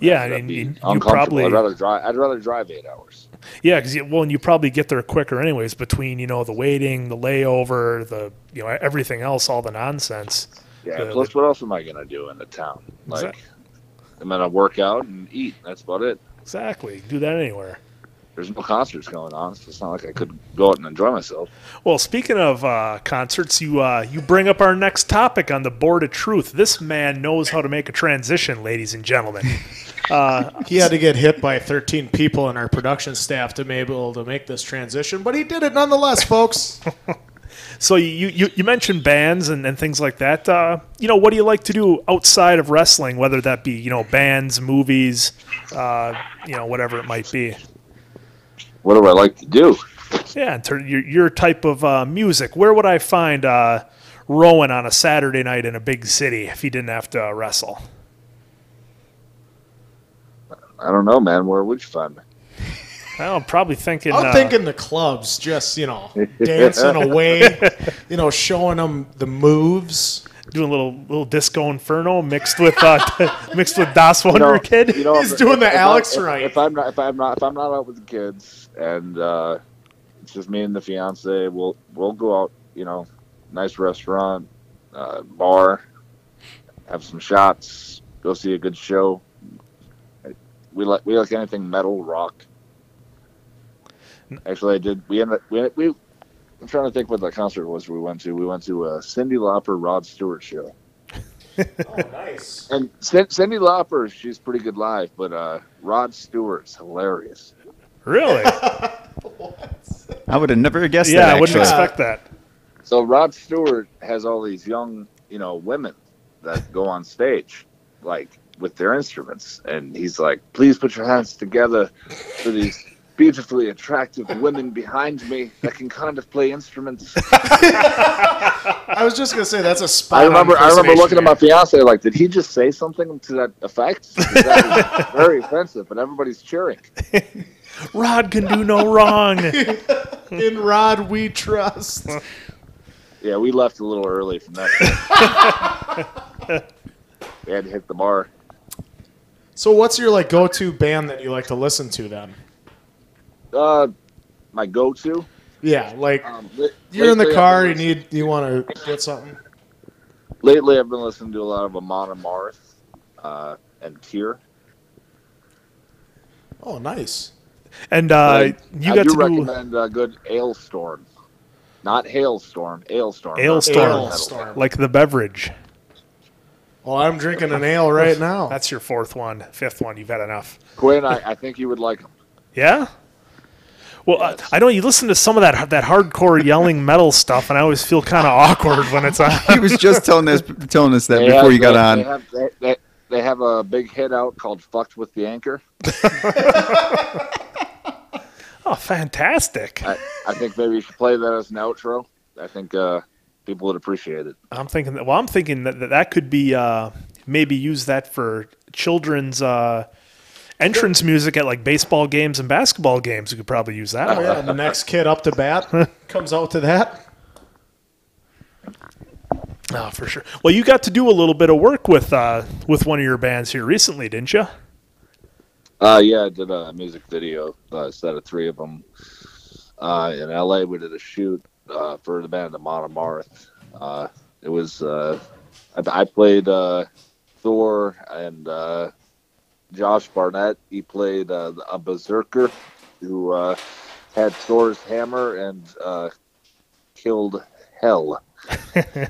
Yeah, and you, you probably I'd rather drive. I'd rather drive eight hours. yeah, because well, and you probably get there quicker anyways between you know the waiting, the layover, the you know everything else, all the nonsense. Yeah. The- plus, what else am I gonna do in the town? Like, Exact- I'm gonna work out and eat. That's about it. Exactly, do that anywhere. There's no concerts going on, so it's not like I could go out and enjoy myself. Well, speaking of uh, concerts, you uh, you bring up our next topic on the board of truth. This man knows how to make a transition, ladies and gentlemen. He had to get hit by 13 people in our production staff to be able to make this transition, but he did it nonetheless, folks. So you, you, you mentioned bands and, and things like that. Uh, you know, what do you like to do outside of wrestling, whether that be, you know, bands, movies, uh, you know, whatever it might be? What do I like to do? Yeah, in ter- your, your type of uh, music. Where would I find uh, Rowan on a Saturday night in a big city if he didn't have to uh, wrestle? I don't know, man. Where would you find me? I'm probably thinking. I'm uh, thinking the clubs, just, you know, dancing away, you know, showing them the moves. doing a little little disco inferno mixed with uh, mixed with Das Wonder know, Kid. You know, He's if- doing if- the if I- Alex if- right. If I'm not, if I'm not, if I'm not out with the kids and uh, it's just me and the fiance, we'll we'll go out. You know, nice restaurant, uh, bar, have some shots, go see a good show. We like we like anything metal, rock. Actually, I did. We ended. We, we I'm trying to think what the concert was we went to. We went to a Cyndi Lauper, Rod Stewart show. Oh, nice. And Cin- Cyndi Lauper, she's pretty good live, but uh, Rod Stewart's hilarious. Really? I would have never guessed yeah, that. I wouldn't actually. expect that. So Rod Stewart has all these young, you know, women that go on stage, like with their instruments, and he's like, "Please put your hands together for these beautifully attractive women behind me that can kind of play instruments." I was just gonna say that's a spot. I remember, I remember looking at my fiance like, "Did he just say something to that effect? That very offensive, but everybody's cheering. Rod can do no wrong. In Rod we trust. Yeah, we left a little early from that. we had to hit the bar. So, what's your like go-to band that you like to listen to then? Uh, my go-to. Yeah, like Um, li- you're in the car, been you need you want to get something. Lately, I've been listening to a lot of Amon Amarth uh, and Tear. Oh, nice. And uh, But you I got do to do. recommend a good Alestorm. not hailstorm, hailstorm. Hailstorm. Hailstorm. Like the beverage. Well, I'm drinking an ale right now. That's your fourth one, fifth one. You've had enough. Quinn, I, I think you would like them. Yeah. Well, I, I know you listen to some of that that hardcore yelling metal stuff, and I always feel kind of awkward when it's on. He was just telling us telling us that They before have- you got they, on. They have, they, they, they have a big hit out called "Fucked with the Anchor." Oh, fantastic! I, I think maybe you should play that as an outro. I think uh, people would appreciate it. I'm thinking that. Well, I'm thinking that that, that could be uh, maybe use that for children's uh, entrance music at like baseball games and basketball games. You could probably use that. Oh yeah, the next kid up to bat comes out to that. Oh, for sure. Well, you got to do a little bit of work with uh, with one of your bands here recently, didn't you? Uh, yeah, I did a music video, uh, set of three of them. Uh, in LA, we did a shoot uh, for the band Amon Amarth. Uh, it was uh, I, I played uh, Thor and uh, Josh Barnett. He played uh, a berserker who uh, had Thor's hammer and uh, killed Hell.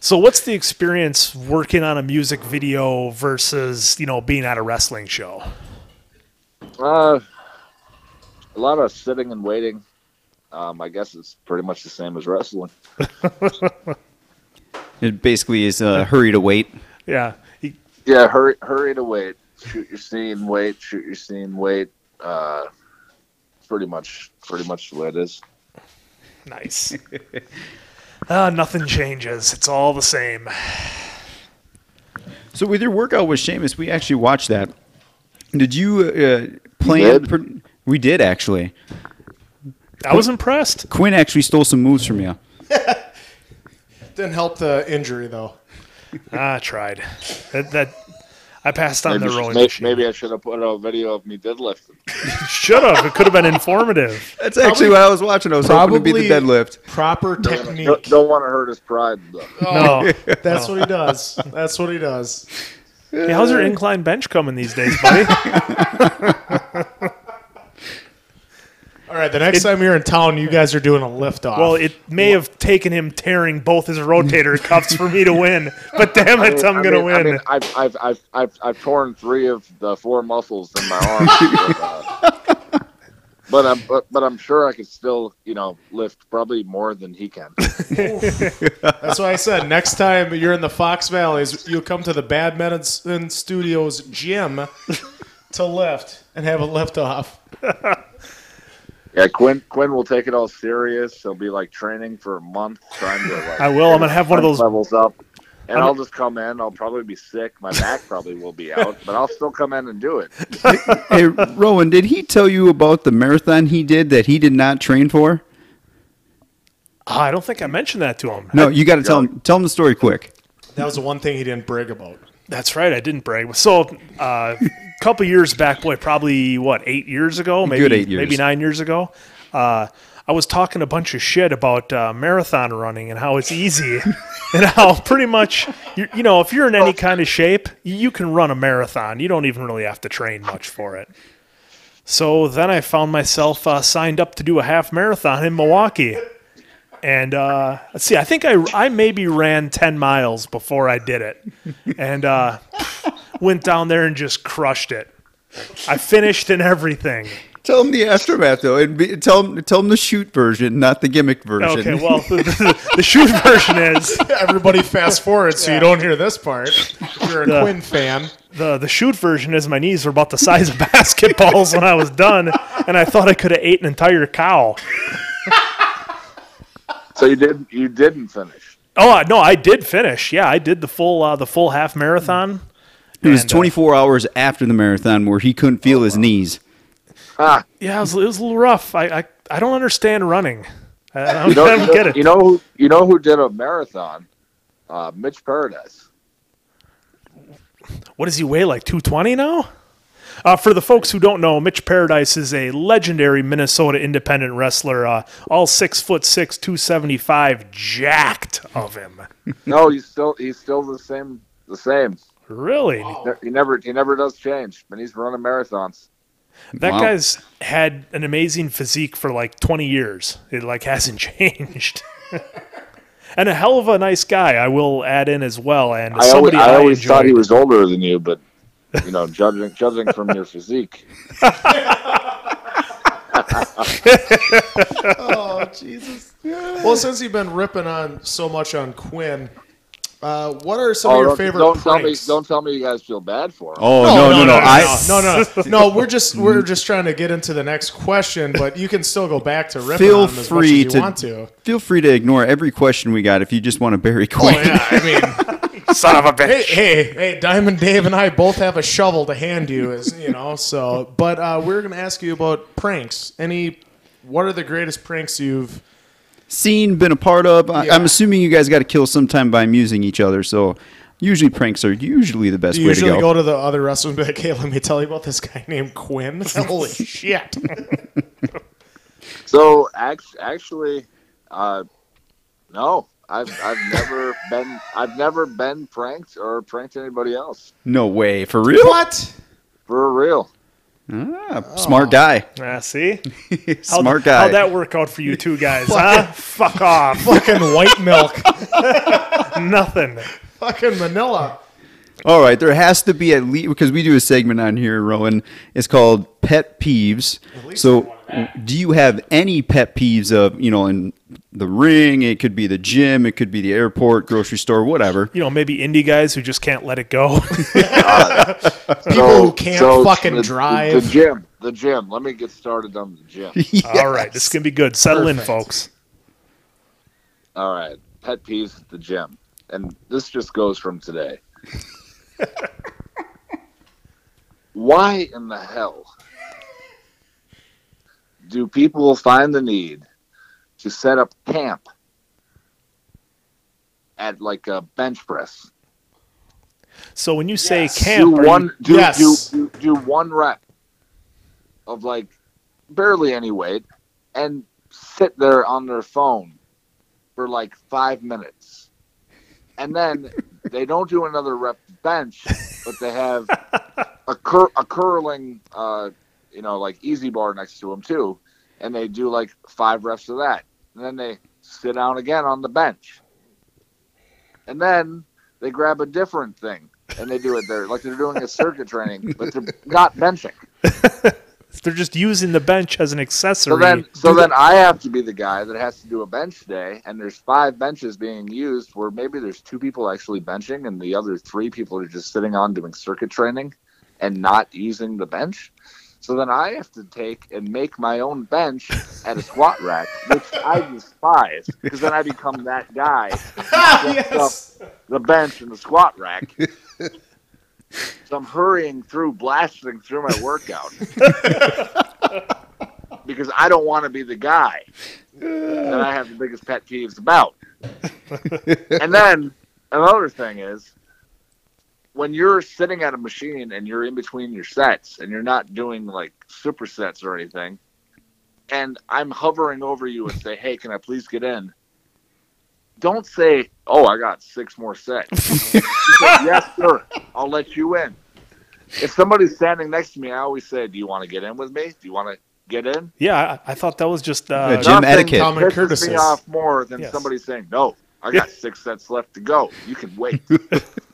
So, what's the experience working on a music video versus you know being at a wrestling show? Uh, a lot of sitting and waiting. Um, I guess it's pretty much the same as wrestling. It basically is uh, hurry to wait. Yeah, You- Yeah, hurry, hurry to wait. Shoot your scene, wait. Shoot your scene, wait. Uh, pretty much, pretty much the way it is. nice. Ah, nothing changes. It's all the same. So with your workout with Sheamus, we actually watched that. Did you uh, plan? did? per- we did actually. I was impressed. Quinn actually stole some moves from you. Didn't help the injury though. Ah, I tried. That, that I passed on Maybe, the rowing may- machine. maybe I should have put a video of me deadlifting. Should have. It could have been informative. That's actually what I was watching. I was hoping to be the deadlift. Proper Don't, technique. don't want to hurt his pride. Though. No. That's what he does. That's what he does. Hey, how's your incline bench coming these days, buddy? All right, the next time you're in town, you guys are doing a lift off. well, it may have taken him tearing both his rotator cuffs for me to win, but damn I it, mean- I'm I gonna mean- win. I mean, I've, I've, I've, I've, I've torn three of the four muscles in my arm. but, uh, but I'm, but, but I'm sure I could still, you know, lift probably more than he can. That's why I said next time you're in the Fox Valleys, you'll come to the Bad Medicine Studios gym to lift and have a lift off. Yeah, Quinn, Quinn will take it all serious. He'll be like training for a month, trying to. Like, I will. I'm gonna have one of those- levels up. And I'm- I'll just come in. I'll probably be sick. My back probably will be out, but I'll still come in and do it. hey, Rowan, did he tell you about the marathon he did that he did not train for? Ah, I don't think I mentioned that to him. No, you got to tell him. Tell him the story quick. That was the one thing he didn't brag about. That's right. I didn't brag. So, uh, a couple years back, boy, probably what eight years ago, maybe Good eight years. maybe nine years ago. Uh, I was talking a bunch of shit about uh, marathon running and how it's easy, and how pretty much you you know if you're in any kind of shape, you can run a marathon. You don't even really have to train much for it. So then I found myself uh, signed up to do a half marathon in Milwaukee. And uh, let's see, I think I, I maybe ran 10 miles before I did it. And uh, went down there and just crushed it. I finished and everything. Tell him the aftermath though, and be, tell him tell him the shoot version, not the gimmick version. Okay, well, the, the, the shoot version is Everybody fast forward so you don't hear this part. If you're a The- Quinn fan. the the shoot version is my knees were about the size of basketballs when I was done, and I thought I could have ate an entire cow. So you did. You didn't finish. Oh no, I did finish. Yeah, I did the full uh, the full half marathon. It was And, uh, 24 hours after the marathon where he couldn't feel his knees. Ah, Yeah, it was, it was a little rough. I, I I don't understand running. I, I don't, you know, I don't get it. You know who? You know who did a marathon? Uh, Mitch Paradise. what does he weigh? Like 220 now? Uh, for the folks who don't know, Mitch Paradise is a legendary Minnesota independent wrestler. Uh, all six foot six, 275, jacked of him. No, he's still he's still the same. The same. Really? Ne- He never he never does change, and he's running marathons. That Wow. guy's had an amazing physique for like 20 years. It like hasn't changed. and a hell of a nice guy, I will add in as well. And I always, somebody I always enjoy. thought he was older than you, but you know, judging judging from your physique, Oh Jesus! Well, since you've been ripping on so much on Quinn, uh, what are some oh, of your favorite don't tell me, pranks? don't tell me you guys feel bad for him. Oh no no no! I no, no, no, no. We're just we're just trying to get into the next question, but you can still go back to ripping feel on him as much free as you to, want to. feel free to ignore every question we got if you just want to bury Oh yeah, I mean, Son of a bitch. hey, hey, hey, Diamond Dave and I both have a shovel to hand you, as you know. So, but uh, we're gonna ask you about pranks. Any? What are the greatest pranks you've? Seen, been a part of. I, Yeah. I'm assuming you guys got to kill some time by amusing each other. So usually pranks are usually the best You way to usually go. go to the other wrestlers and be like, "Hey, let me tell you about this guy named Quinn." Holy shit! So actually, uh, no, I've I've never been I've never been pranked or pranked anybody else no way, for real? what? for real. Ah, smart guy, Ah, see? How'd, smart guy. How'd that work out for you two guys, huh? Fuck off. Fucking white milk, Nothing. fucking Manila. All right, there has to be at least because we do a segment on here, Rowan. It's called pet peeves. So, do you have any pet peeves of you know in the ring? It could be the gym, it could be the airport, grocery store, whatever. You know, maybe indie guys who just can't let it go. People who can't fucking the, drive. The gym, the gym. Let me get started on the gym. All right, this is going to be good. Settle in, folks. All right, pet peeves at the gym, and this just goes from today. Why in the hell do people find the need to set up camp at like a bench press? So when you say Yes. camp, do are you- one do, Yes. do, do, do one rep of like barely any weight and sit there on their phone for like five minutes and then they don't do another rep bench but they have a, cur- a curling uh, you know like easy bar next to them too. And they do like five reps of that. And then they sit down again on the bench. And then they grab a different thing. And they do it there like they're doing a circuit training but they're not benching. They're just using the bench as an accessory. so then so then i have to be the guy that has to do a bench day and there's five benches being used where maybe there's two people actually benching and the other three people are just sitting on doing circuit training and not using the bench so then i have to take and make my own bench at a squat rack which i despise because then i become that guy up the bench and the squat rack. So i'm hurrying through blasting through my workout. Because I don't want to be the guy that I have the biggest pet peeves about. and then another thing is when you're sitting at a machine and you're in between your sets and you're not doing like supersets or anything, and I'm hovering over you and say, "Hey, can I please get in?" Don't say, "Oh, I got six more sets." Say, yes, sir. I'll let you in. If somebody's standing next to me, I always say, "Do you want to get in with me? Do you want to get in?" yeah, I, I thought that was just Yeah, uh, Gym Nothing etiquette. common pisses courtesy. me off more than Yes. somebody saying, "No, I got six sets left to go. You can wait."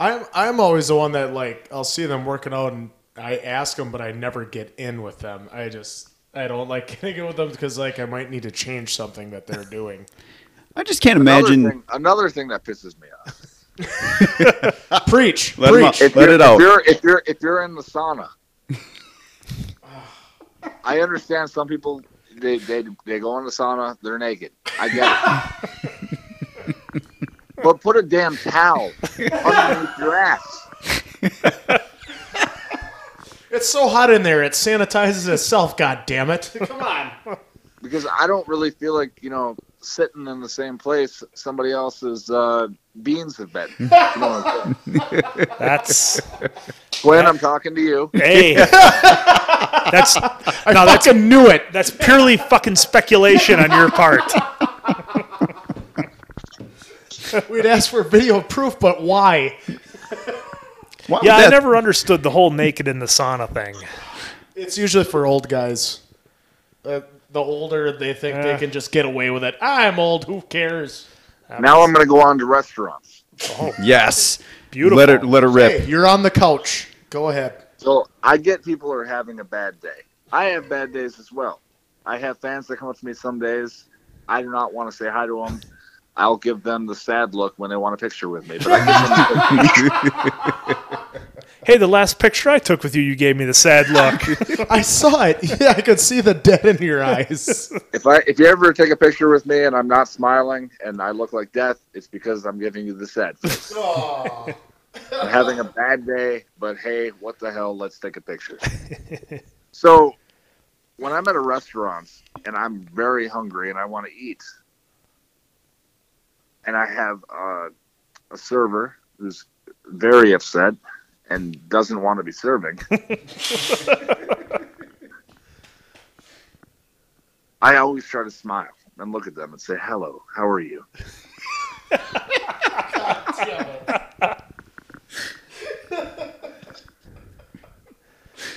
I'm I'm always the one that like I'll see them working out and I ask them, but I never get in with them. I just I don't like getting in with them because like I might need to change something that they're doing. I just can't another imagine. thing, another thing that pisses me off. Preach, Let 'em out. preach. If Let you're, it out. If you're if you're if you're in the sauna, I understand some people they they they go in the sauna, they're naked. I get it. But put a damn towel underneath your ass. It's so hot in there, it sanitizes itself. God damn it! Come on. because I don't really feel like you know sitting in the same place somebody else's uh, beans have been. You know what I'm saying? that's Gwen, I'm talking to you. hey. that's I no, that's fucking knew it. that's purely fucking speculation on your part. We'd ask for video proof, but why? Why Yeah, would I that- never understood the whole naked in the sauna thing. It's usually for old guys. Uh, the older they think Yeah. they can just get away with it. I'm old. Who cares? Now I'm going to go on to restaurants. Yes. Beautiful. Let it let it rip. Hey, you're on the couch. Go ahead. So I get people who are having a bad day. I have bad days as well. I have fans that come up to me some days. I do not want to say hi to them. I'll give them the sad look when they want a picture with me. But I give them Hey, the last picture I took with you, you gave me the sad look. I saw it. Yeah, I could see the dead in your eyes. if I if you ever take a picture with me and I'm not smiling and I look like death, it's because I'm giving you the sad. face. I'm having a bad day, but hey, what the hell? Let's take a picture. so, when I'm at a restaurant and I'm very hungry and I want to eat, and I have uh, a server who's very upset and doesn't want to be serving, I always try to smile and look at them and say, "Hello, how are you?"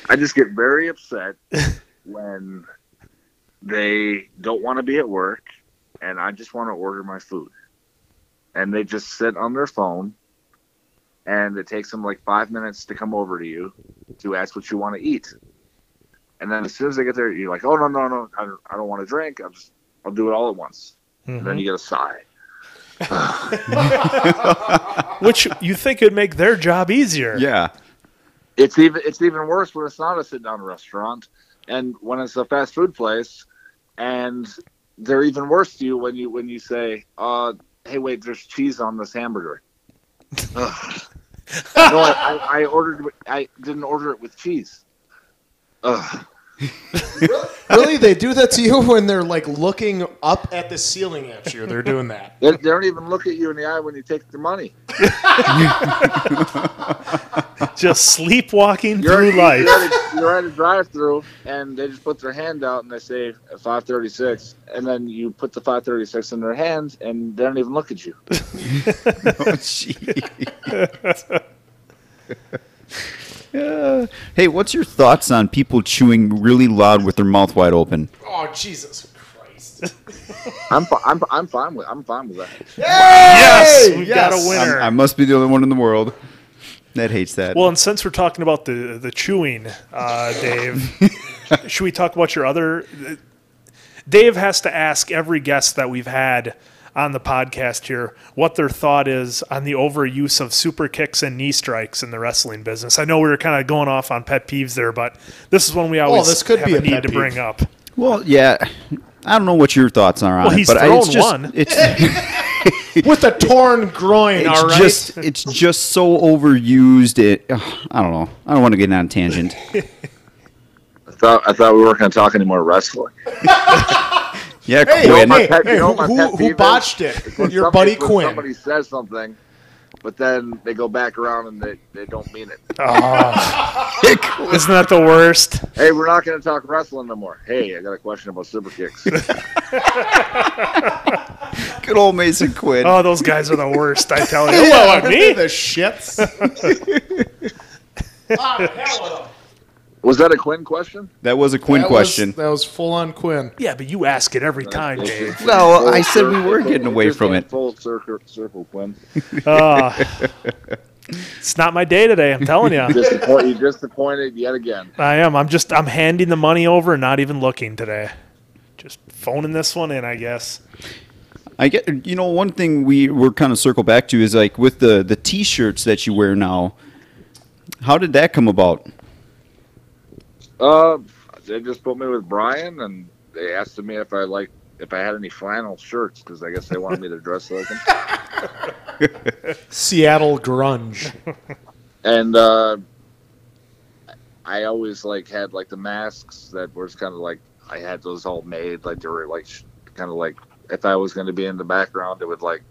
I just get very upset when they don't want to be at work and I just want to order my food. And they just sit on their phone and it takes them like five minutes to come over to you to ask what you want to eat. And then as soon as they get there, you're like, oh, no, no, no, I don't, I don't want to drink. I'll just, I'll do it all at once. And then you get a sigh. Which you think would make their job easier. Yeah. It's even it's even worse when it's not a sit down restaurant, and when it's a fast food place, and they're even worse to you when you when you say, uh, "Hey, wait, there's cheese on this hamburger." No, I, I, ordered. I didn't order it with cheese. Ugh. Really, they do that to you when they're like looking up at the ceiling at you. They're doing that. They, they don't even look at you in the eye when you take their money. Just sleepwalking You're, through life. You're at, a, you're at a drive-through, and they just put their hand out and they say 536, and then you put the 536 in their hand, and they don't even look at you. Oh, gee. Uh, hey, what's your thoughts on people chewing really loud with their mouth wide open? Oh Jesus Christ! I'm fi- I'm I'm fine with I'm fine with that. Yes, we've yes. got a I'm- winner. I must be the only one in the world that hates that. well, and since we're talking about the the chewing, uh, Dave, should we talk about your other? Dave has to ask every guest that we've had on the podcast here what their thought is on the overuse of super kicks and knee strikes in the wrestling business. I know we were kind of going off on pet peeves there, but this is one we always this could have be a a need to peeve. bring up. well, yeah. I don't know what your thoughts are on Well, it, he's but I, it's just one. it's With a torn groin, it's all right. just it's just so overused. It ugh, I don't know. I don't want to get on a tangent. I thought I thought we weren't going to talk any more wrestling. Yeah, hey, Quinn. hey, pet- hey, you know who, what my who, pet peeve who is? botched it? Your somebody- buddy when Quinn. Somebody says something, but then they go back around and they, they don't mean it ah. it. Isn't that the worst? Hey, we're not going to talk wrestling no more. Hey, I got a question about super kicks. Good old Mason Quinn. Oh, those guys are the worst. I tell you. Well, uh, me? the shits. Ah, Was that a Quinn question? that was a Quinn That question. Was, that was full on Quinn. Yeah, but you ask it every time, Dave. Well, I said we were getting away from it. Full circle, circle Quinn. Uh, it's not my day today. I'm telling you. Disappoint, you disappointed yet again. I am. I'm just. I'm handing the money over and not even looking today. Just phoning this one in, I guess. I get you know one thing we we're kind of circle back to is like with the the t-shirts that you wear now. How did that come about? Uh, they just put me with Bryan, and they asked me if I like if I had any flannel shirts because I guess they wanted me to dress like them. Seattle grunge. And uh, I always like had like the masks that was kind of like I had those all made like they were like kind of like if I was going to be in the background, it would like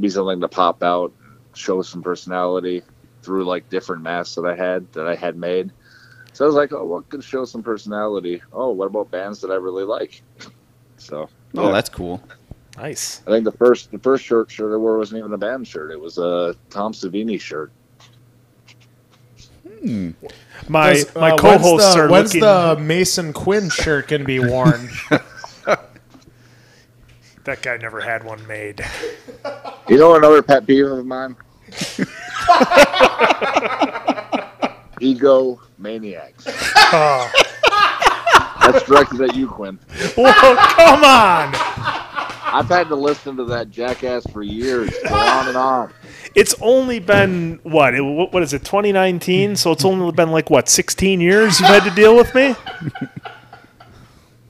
be something to pop out, show some personality through like different masks that I had that I had made. So I was like, oh, what could show some personality? Oh, what about bands that I really like? So Oh, yeah. that's cool. Nice. I think the first the first shirt shirt I wore wasn't even a band shirt. It was a Tom Savini shirt. My Does- my uh, co-hosts when's the, are When's looking. the Mason Quinn shirt gonna be worn? That guy never had one made. You know another pet peeve of mine? Ego maniacs. That's directed at you, Quinn. Whoa, come on! I've had to listen to that jackass for years, on and on. It's only been what? It, what what is it? 2019. So it's only been like what? 16 years you've had to deal with me.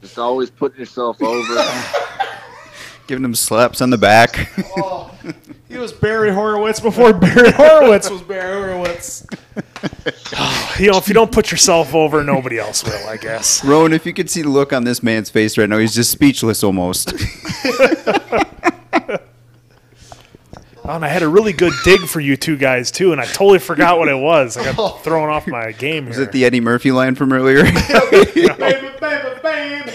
Just always putting yourself over. Giving him slaps on the back. Oh, he was Barry Horowitz before Barry Horowitz was Barry Horowitz. You know, if you don't put yourself over, nobody else will. I guess. Rowan, if you could see the look on this man's face right now, he's just speechless almost. Oh, and I had a really good dig for you two guys too, and I totally forgot what it was. I got oh. thrown off my game Is here. it the Eddie Murphy line from earlier? baby, baby, baby.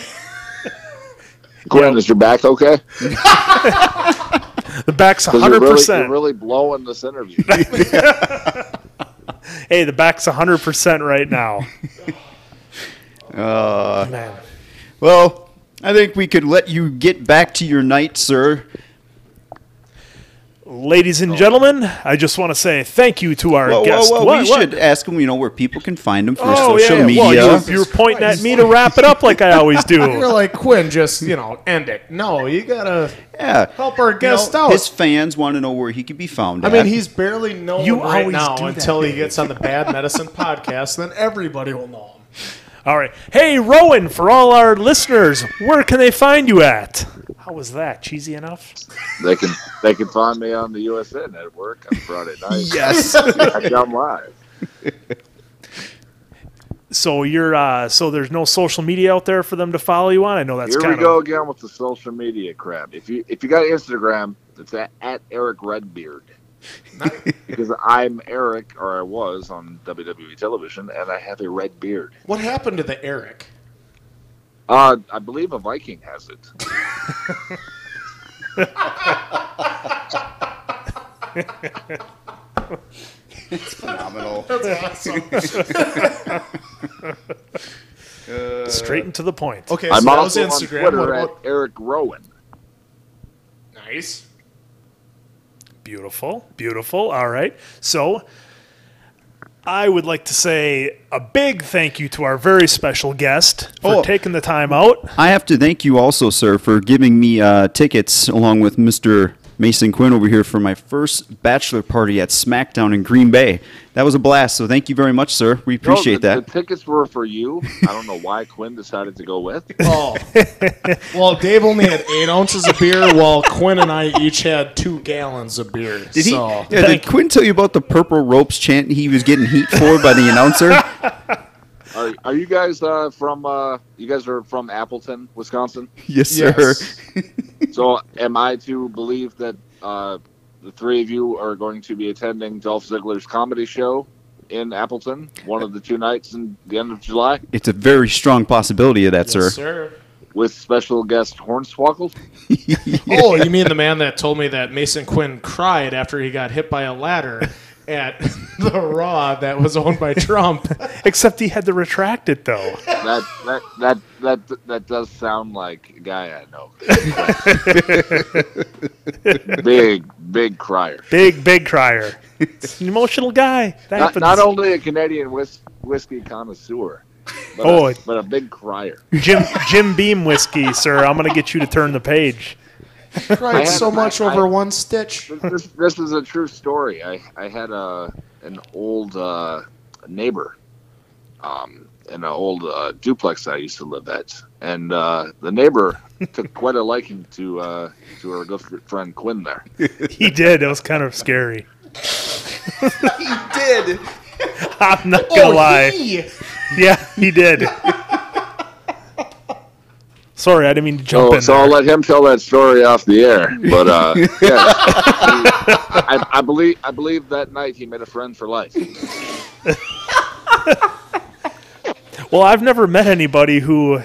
Quinn, is your back okay? the back's Because you're 100. really, percent you're really blowing this interview. Hey, the back's 100 percent right now. uh, Man, well, I think we could let you get back to your night, sir. Ladies and gentlemen, I just want to say thank you to our Well, guest. well, well, What- we what? should ask them, you know, where people can find them for Oh, social yeah, yeah. media. Well, you, were, you were pointing at me to wrap it up like I always do. You're do. like Quinn, just you know, end it. No, you gotta yeah. help our You guest know, out. His fans want to know where he could be found. I at. mean, he's barely known You right always now do that. until he gets on the Bad Medicine podcast. Then everybody will know him. All right. Hey, Rowan, for all our listeners, where can they find you at? How was that? Cheesy enough? they can they can find me on the USA Network on Friday night. yes. I come live. So you're uh, so there's no social media out there for them to follow you on. I know that's Here kind we go again with the social media crap. If you if you got Instagram, it's at, at Erick Redbeard. because I'm Erick, or I was on WWE television, and I have a red beard. What happened to the Erick? Uh, I believe a Viking has it. It's phenomenal. That's awesome. straight into the point. Okay, I'm so that was also on Instagram. Twitter What at about Erick Rowan. nice? Beautiful, beautiful. All right. So I would like to say a big thank you to our very special guest for Oh. taking the time out. I have to thank you also, sir, for giving me uh, tickets along with Mr. Mason Quinn over here for my first bachelor party at SmackDown in Green Bay. That was a blast. So thank you very much, sir. We No, appreciate the, that. The tickets were for you. I don't know why Quinn decided to go with. Oh, well, Dave only had eight ounces of beer, while Quinn and I each had two gallons of beer. Did he? yeah, did Quinn tell you about the purple ropes chant he was getting heat for by the announcer? Are, are you guys uh, from? Uh, you guys are from Appleton, Wisconsin. yes, sir. yes. So, am I to believe that uh, the three of you are going to be attending Dolph Ziggler's comedy show in Appleton, one of the two nights in the end of July, It's a very strong possibility of that. Yes, sir. with special guest Hornswoggle? Oh, you mean the man that told me that Mason Quinn cried after he got hit by a ladder at the Raw that was owned by Trump? Except he had to retract it though. That that that that that does sound like a guy I know. big big crier. Big, big crier. It's an emotional guy. That Not, not only a Canadian whis- whiskey connoisseur, but, Oh, a, but a big crier. Jim Jim Beam whiskey, sir. I'm gonna get you to turn the page. cried so much I- over I- one stitch. This, this is a true story. I, I had a an old uh, neighbor um, in an old uh, duplex I used to live at, and uh, the neighbor took quite a liking to uh, to our good friend Quinn there. He did. It was kind of scary. he did. I'm not gonna lie. he! Yeah, he did. Sorry, I didn't mean to jump So, in so there. I'll let him tell that story off the air. But uh, yeah, I, I believe I believe that night he made a friend for life. Well, I've never met anybody who,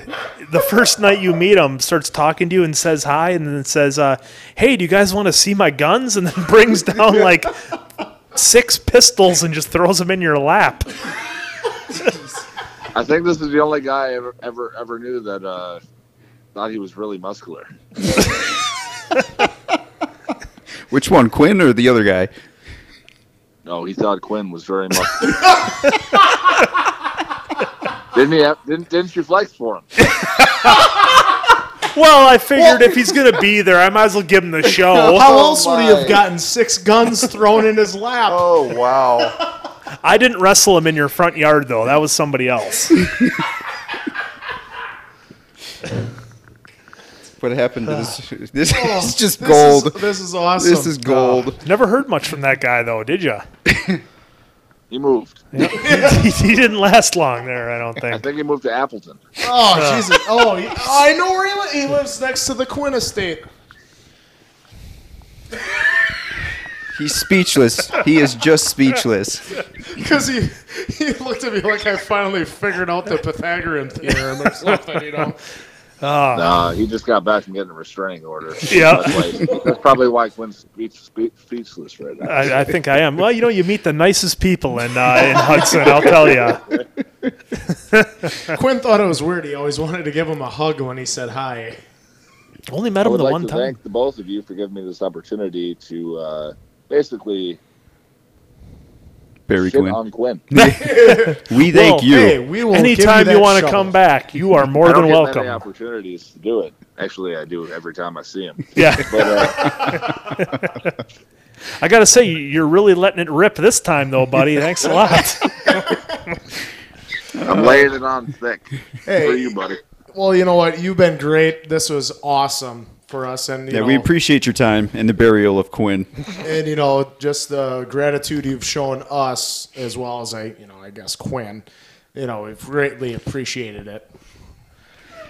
the first night you meet them, starts talking to you and says hi, and then says, uh, "Hey, do you guys want to see my guns?" And then brings down like six pistols and just throws them in your lap. I think this is the only guy I ever ever ever knew that uh, thought he was really muscular. Which one, Quinn or the other guy? No, he thought Quinn was very muscular. didn't he? Have, didn't didn't you flex for him? Well, I figured if he's gonna be there, I might as well give him the oh show. How else would he my. have gotten six guns thrown in his lap? Oh wow. I didn't wrestle him in your front yard though. That was somebody else. What happened to this? Oh, this is just This gold. Is, this is awesome. This is gold. Oh. Never heard much from that guy though, did you? He moved. he, he didn't last long there. I don't think. I think. think he moved to Appleton. Oh uh. Jesus! Oh, he, oh, I know where he, li- he lives. Next to the Quinn estate. He's speechless. He is just speechless. Because he he looked at me like I finally figured out the Pythagorean theorem or something. You know. Nah, he just got back from getting a restraining order. Yeah. That's, why, that's probably why Quinn's speech, speech, speechless right now. I, I think I am. Well, you know, you meet the nicest people in uh, in Hudson. I'll tell you. Quinn thought it was weird. He always wanted to give him a hug when he said hi. Only met I him would the like one to time. thank the both of you for giving me this opportunity to uh, basically bury shit Quinn. on Quinn. We thank Well, you. Hey, we will. Anytime you, want to come back, you are more I don't than get welcome. many opportunities to do it. Actually, I do every time I see him. Yeah, But uh, I got to say, you're really letting it rip this time, though, buddy. Thanks a lot. I'm laying it on thick Hey. for you, buddy. Well, you know what? You've been great. This was awesome for us, and you Yeah, know, we appreciate your time and the burial of Quinn. and you know just the gratitude you've shown us as well as I, you know, I guess Quinn. You know, we've greatly appreciated it.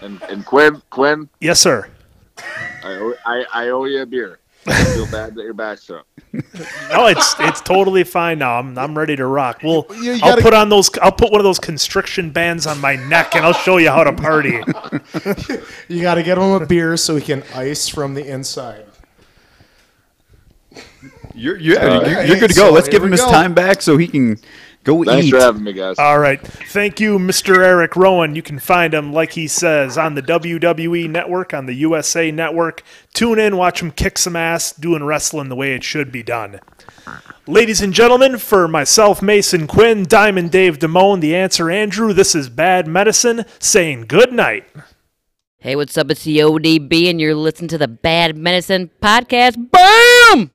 And, and Quinn, Quinn, yes, sir. I owe, I, I owe you a beer. I feel bad that your back's up. No, it's it's totally fine now. I'm I'm ready to rock. Well, You- you I'll gotta- put on those. I'll put one of those constriction bands on my neck, and I'll show you how to party. You got to get him a beer so he can ice from the inside. You're, you're, right. you're, you're good to So, go. Let's give him his go. time back so he can go Thanks eat. for having me, guys. All right. Thank you, Mr. Erick Rowan. You can find him, like he says, on the WWE Network, on the USA Network. Tune in, watch him kick some ass, doing wrestling the way it should be done. Ladies and gentlemen, for myself, Mason Quinn, Diamond Dave Damone, the answer Andrew, this is Bad Medicine saying good night. Hey, what's up? It's the ODB, and you're listening to the Bad Medicine Podcast. Boom!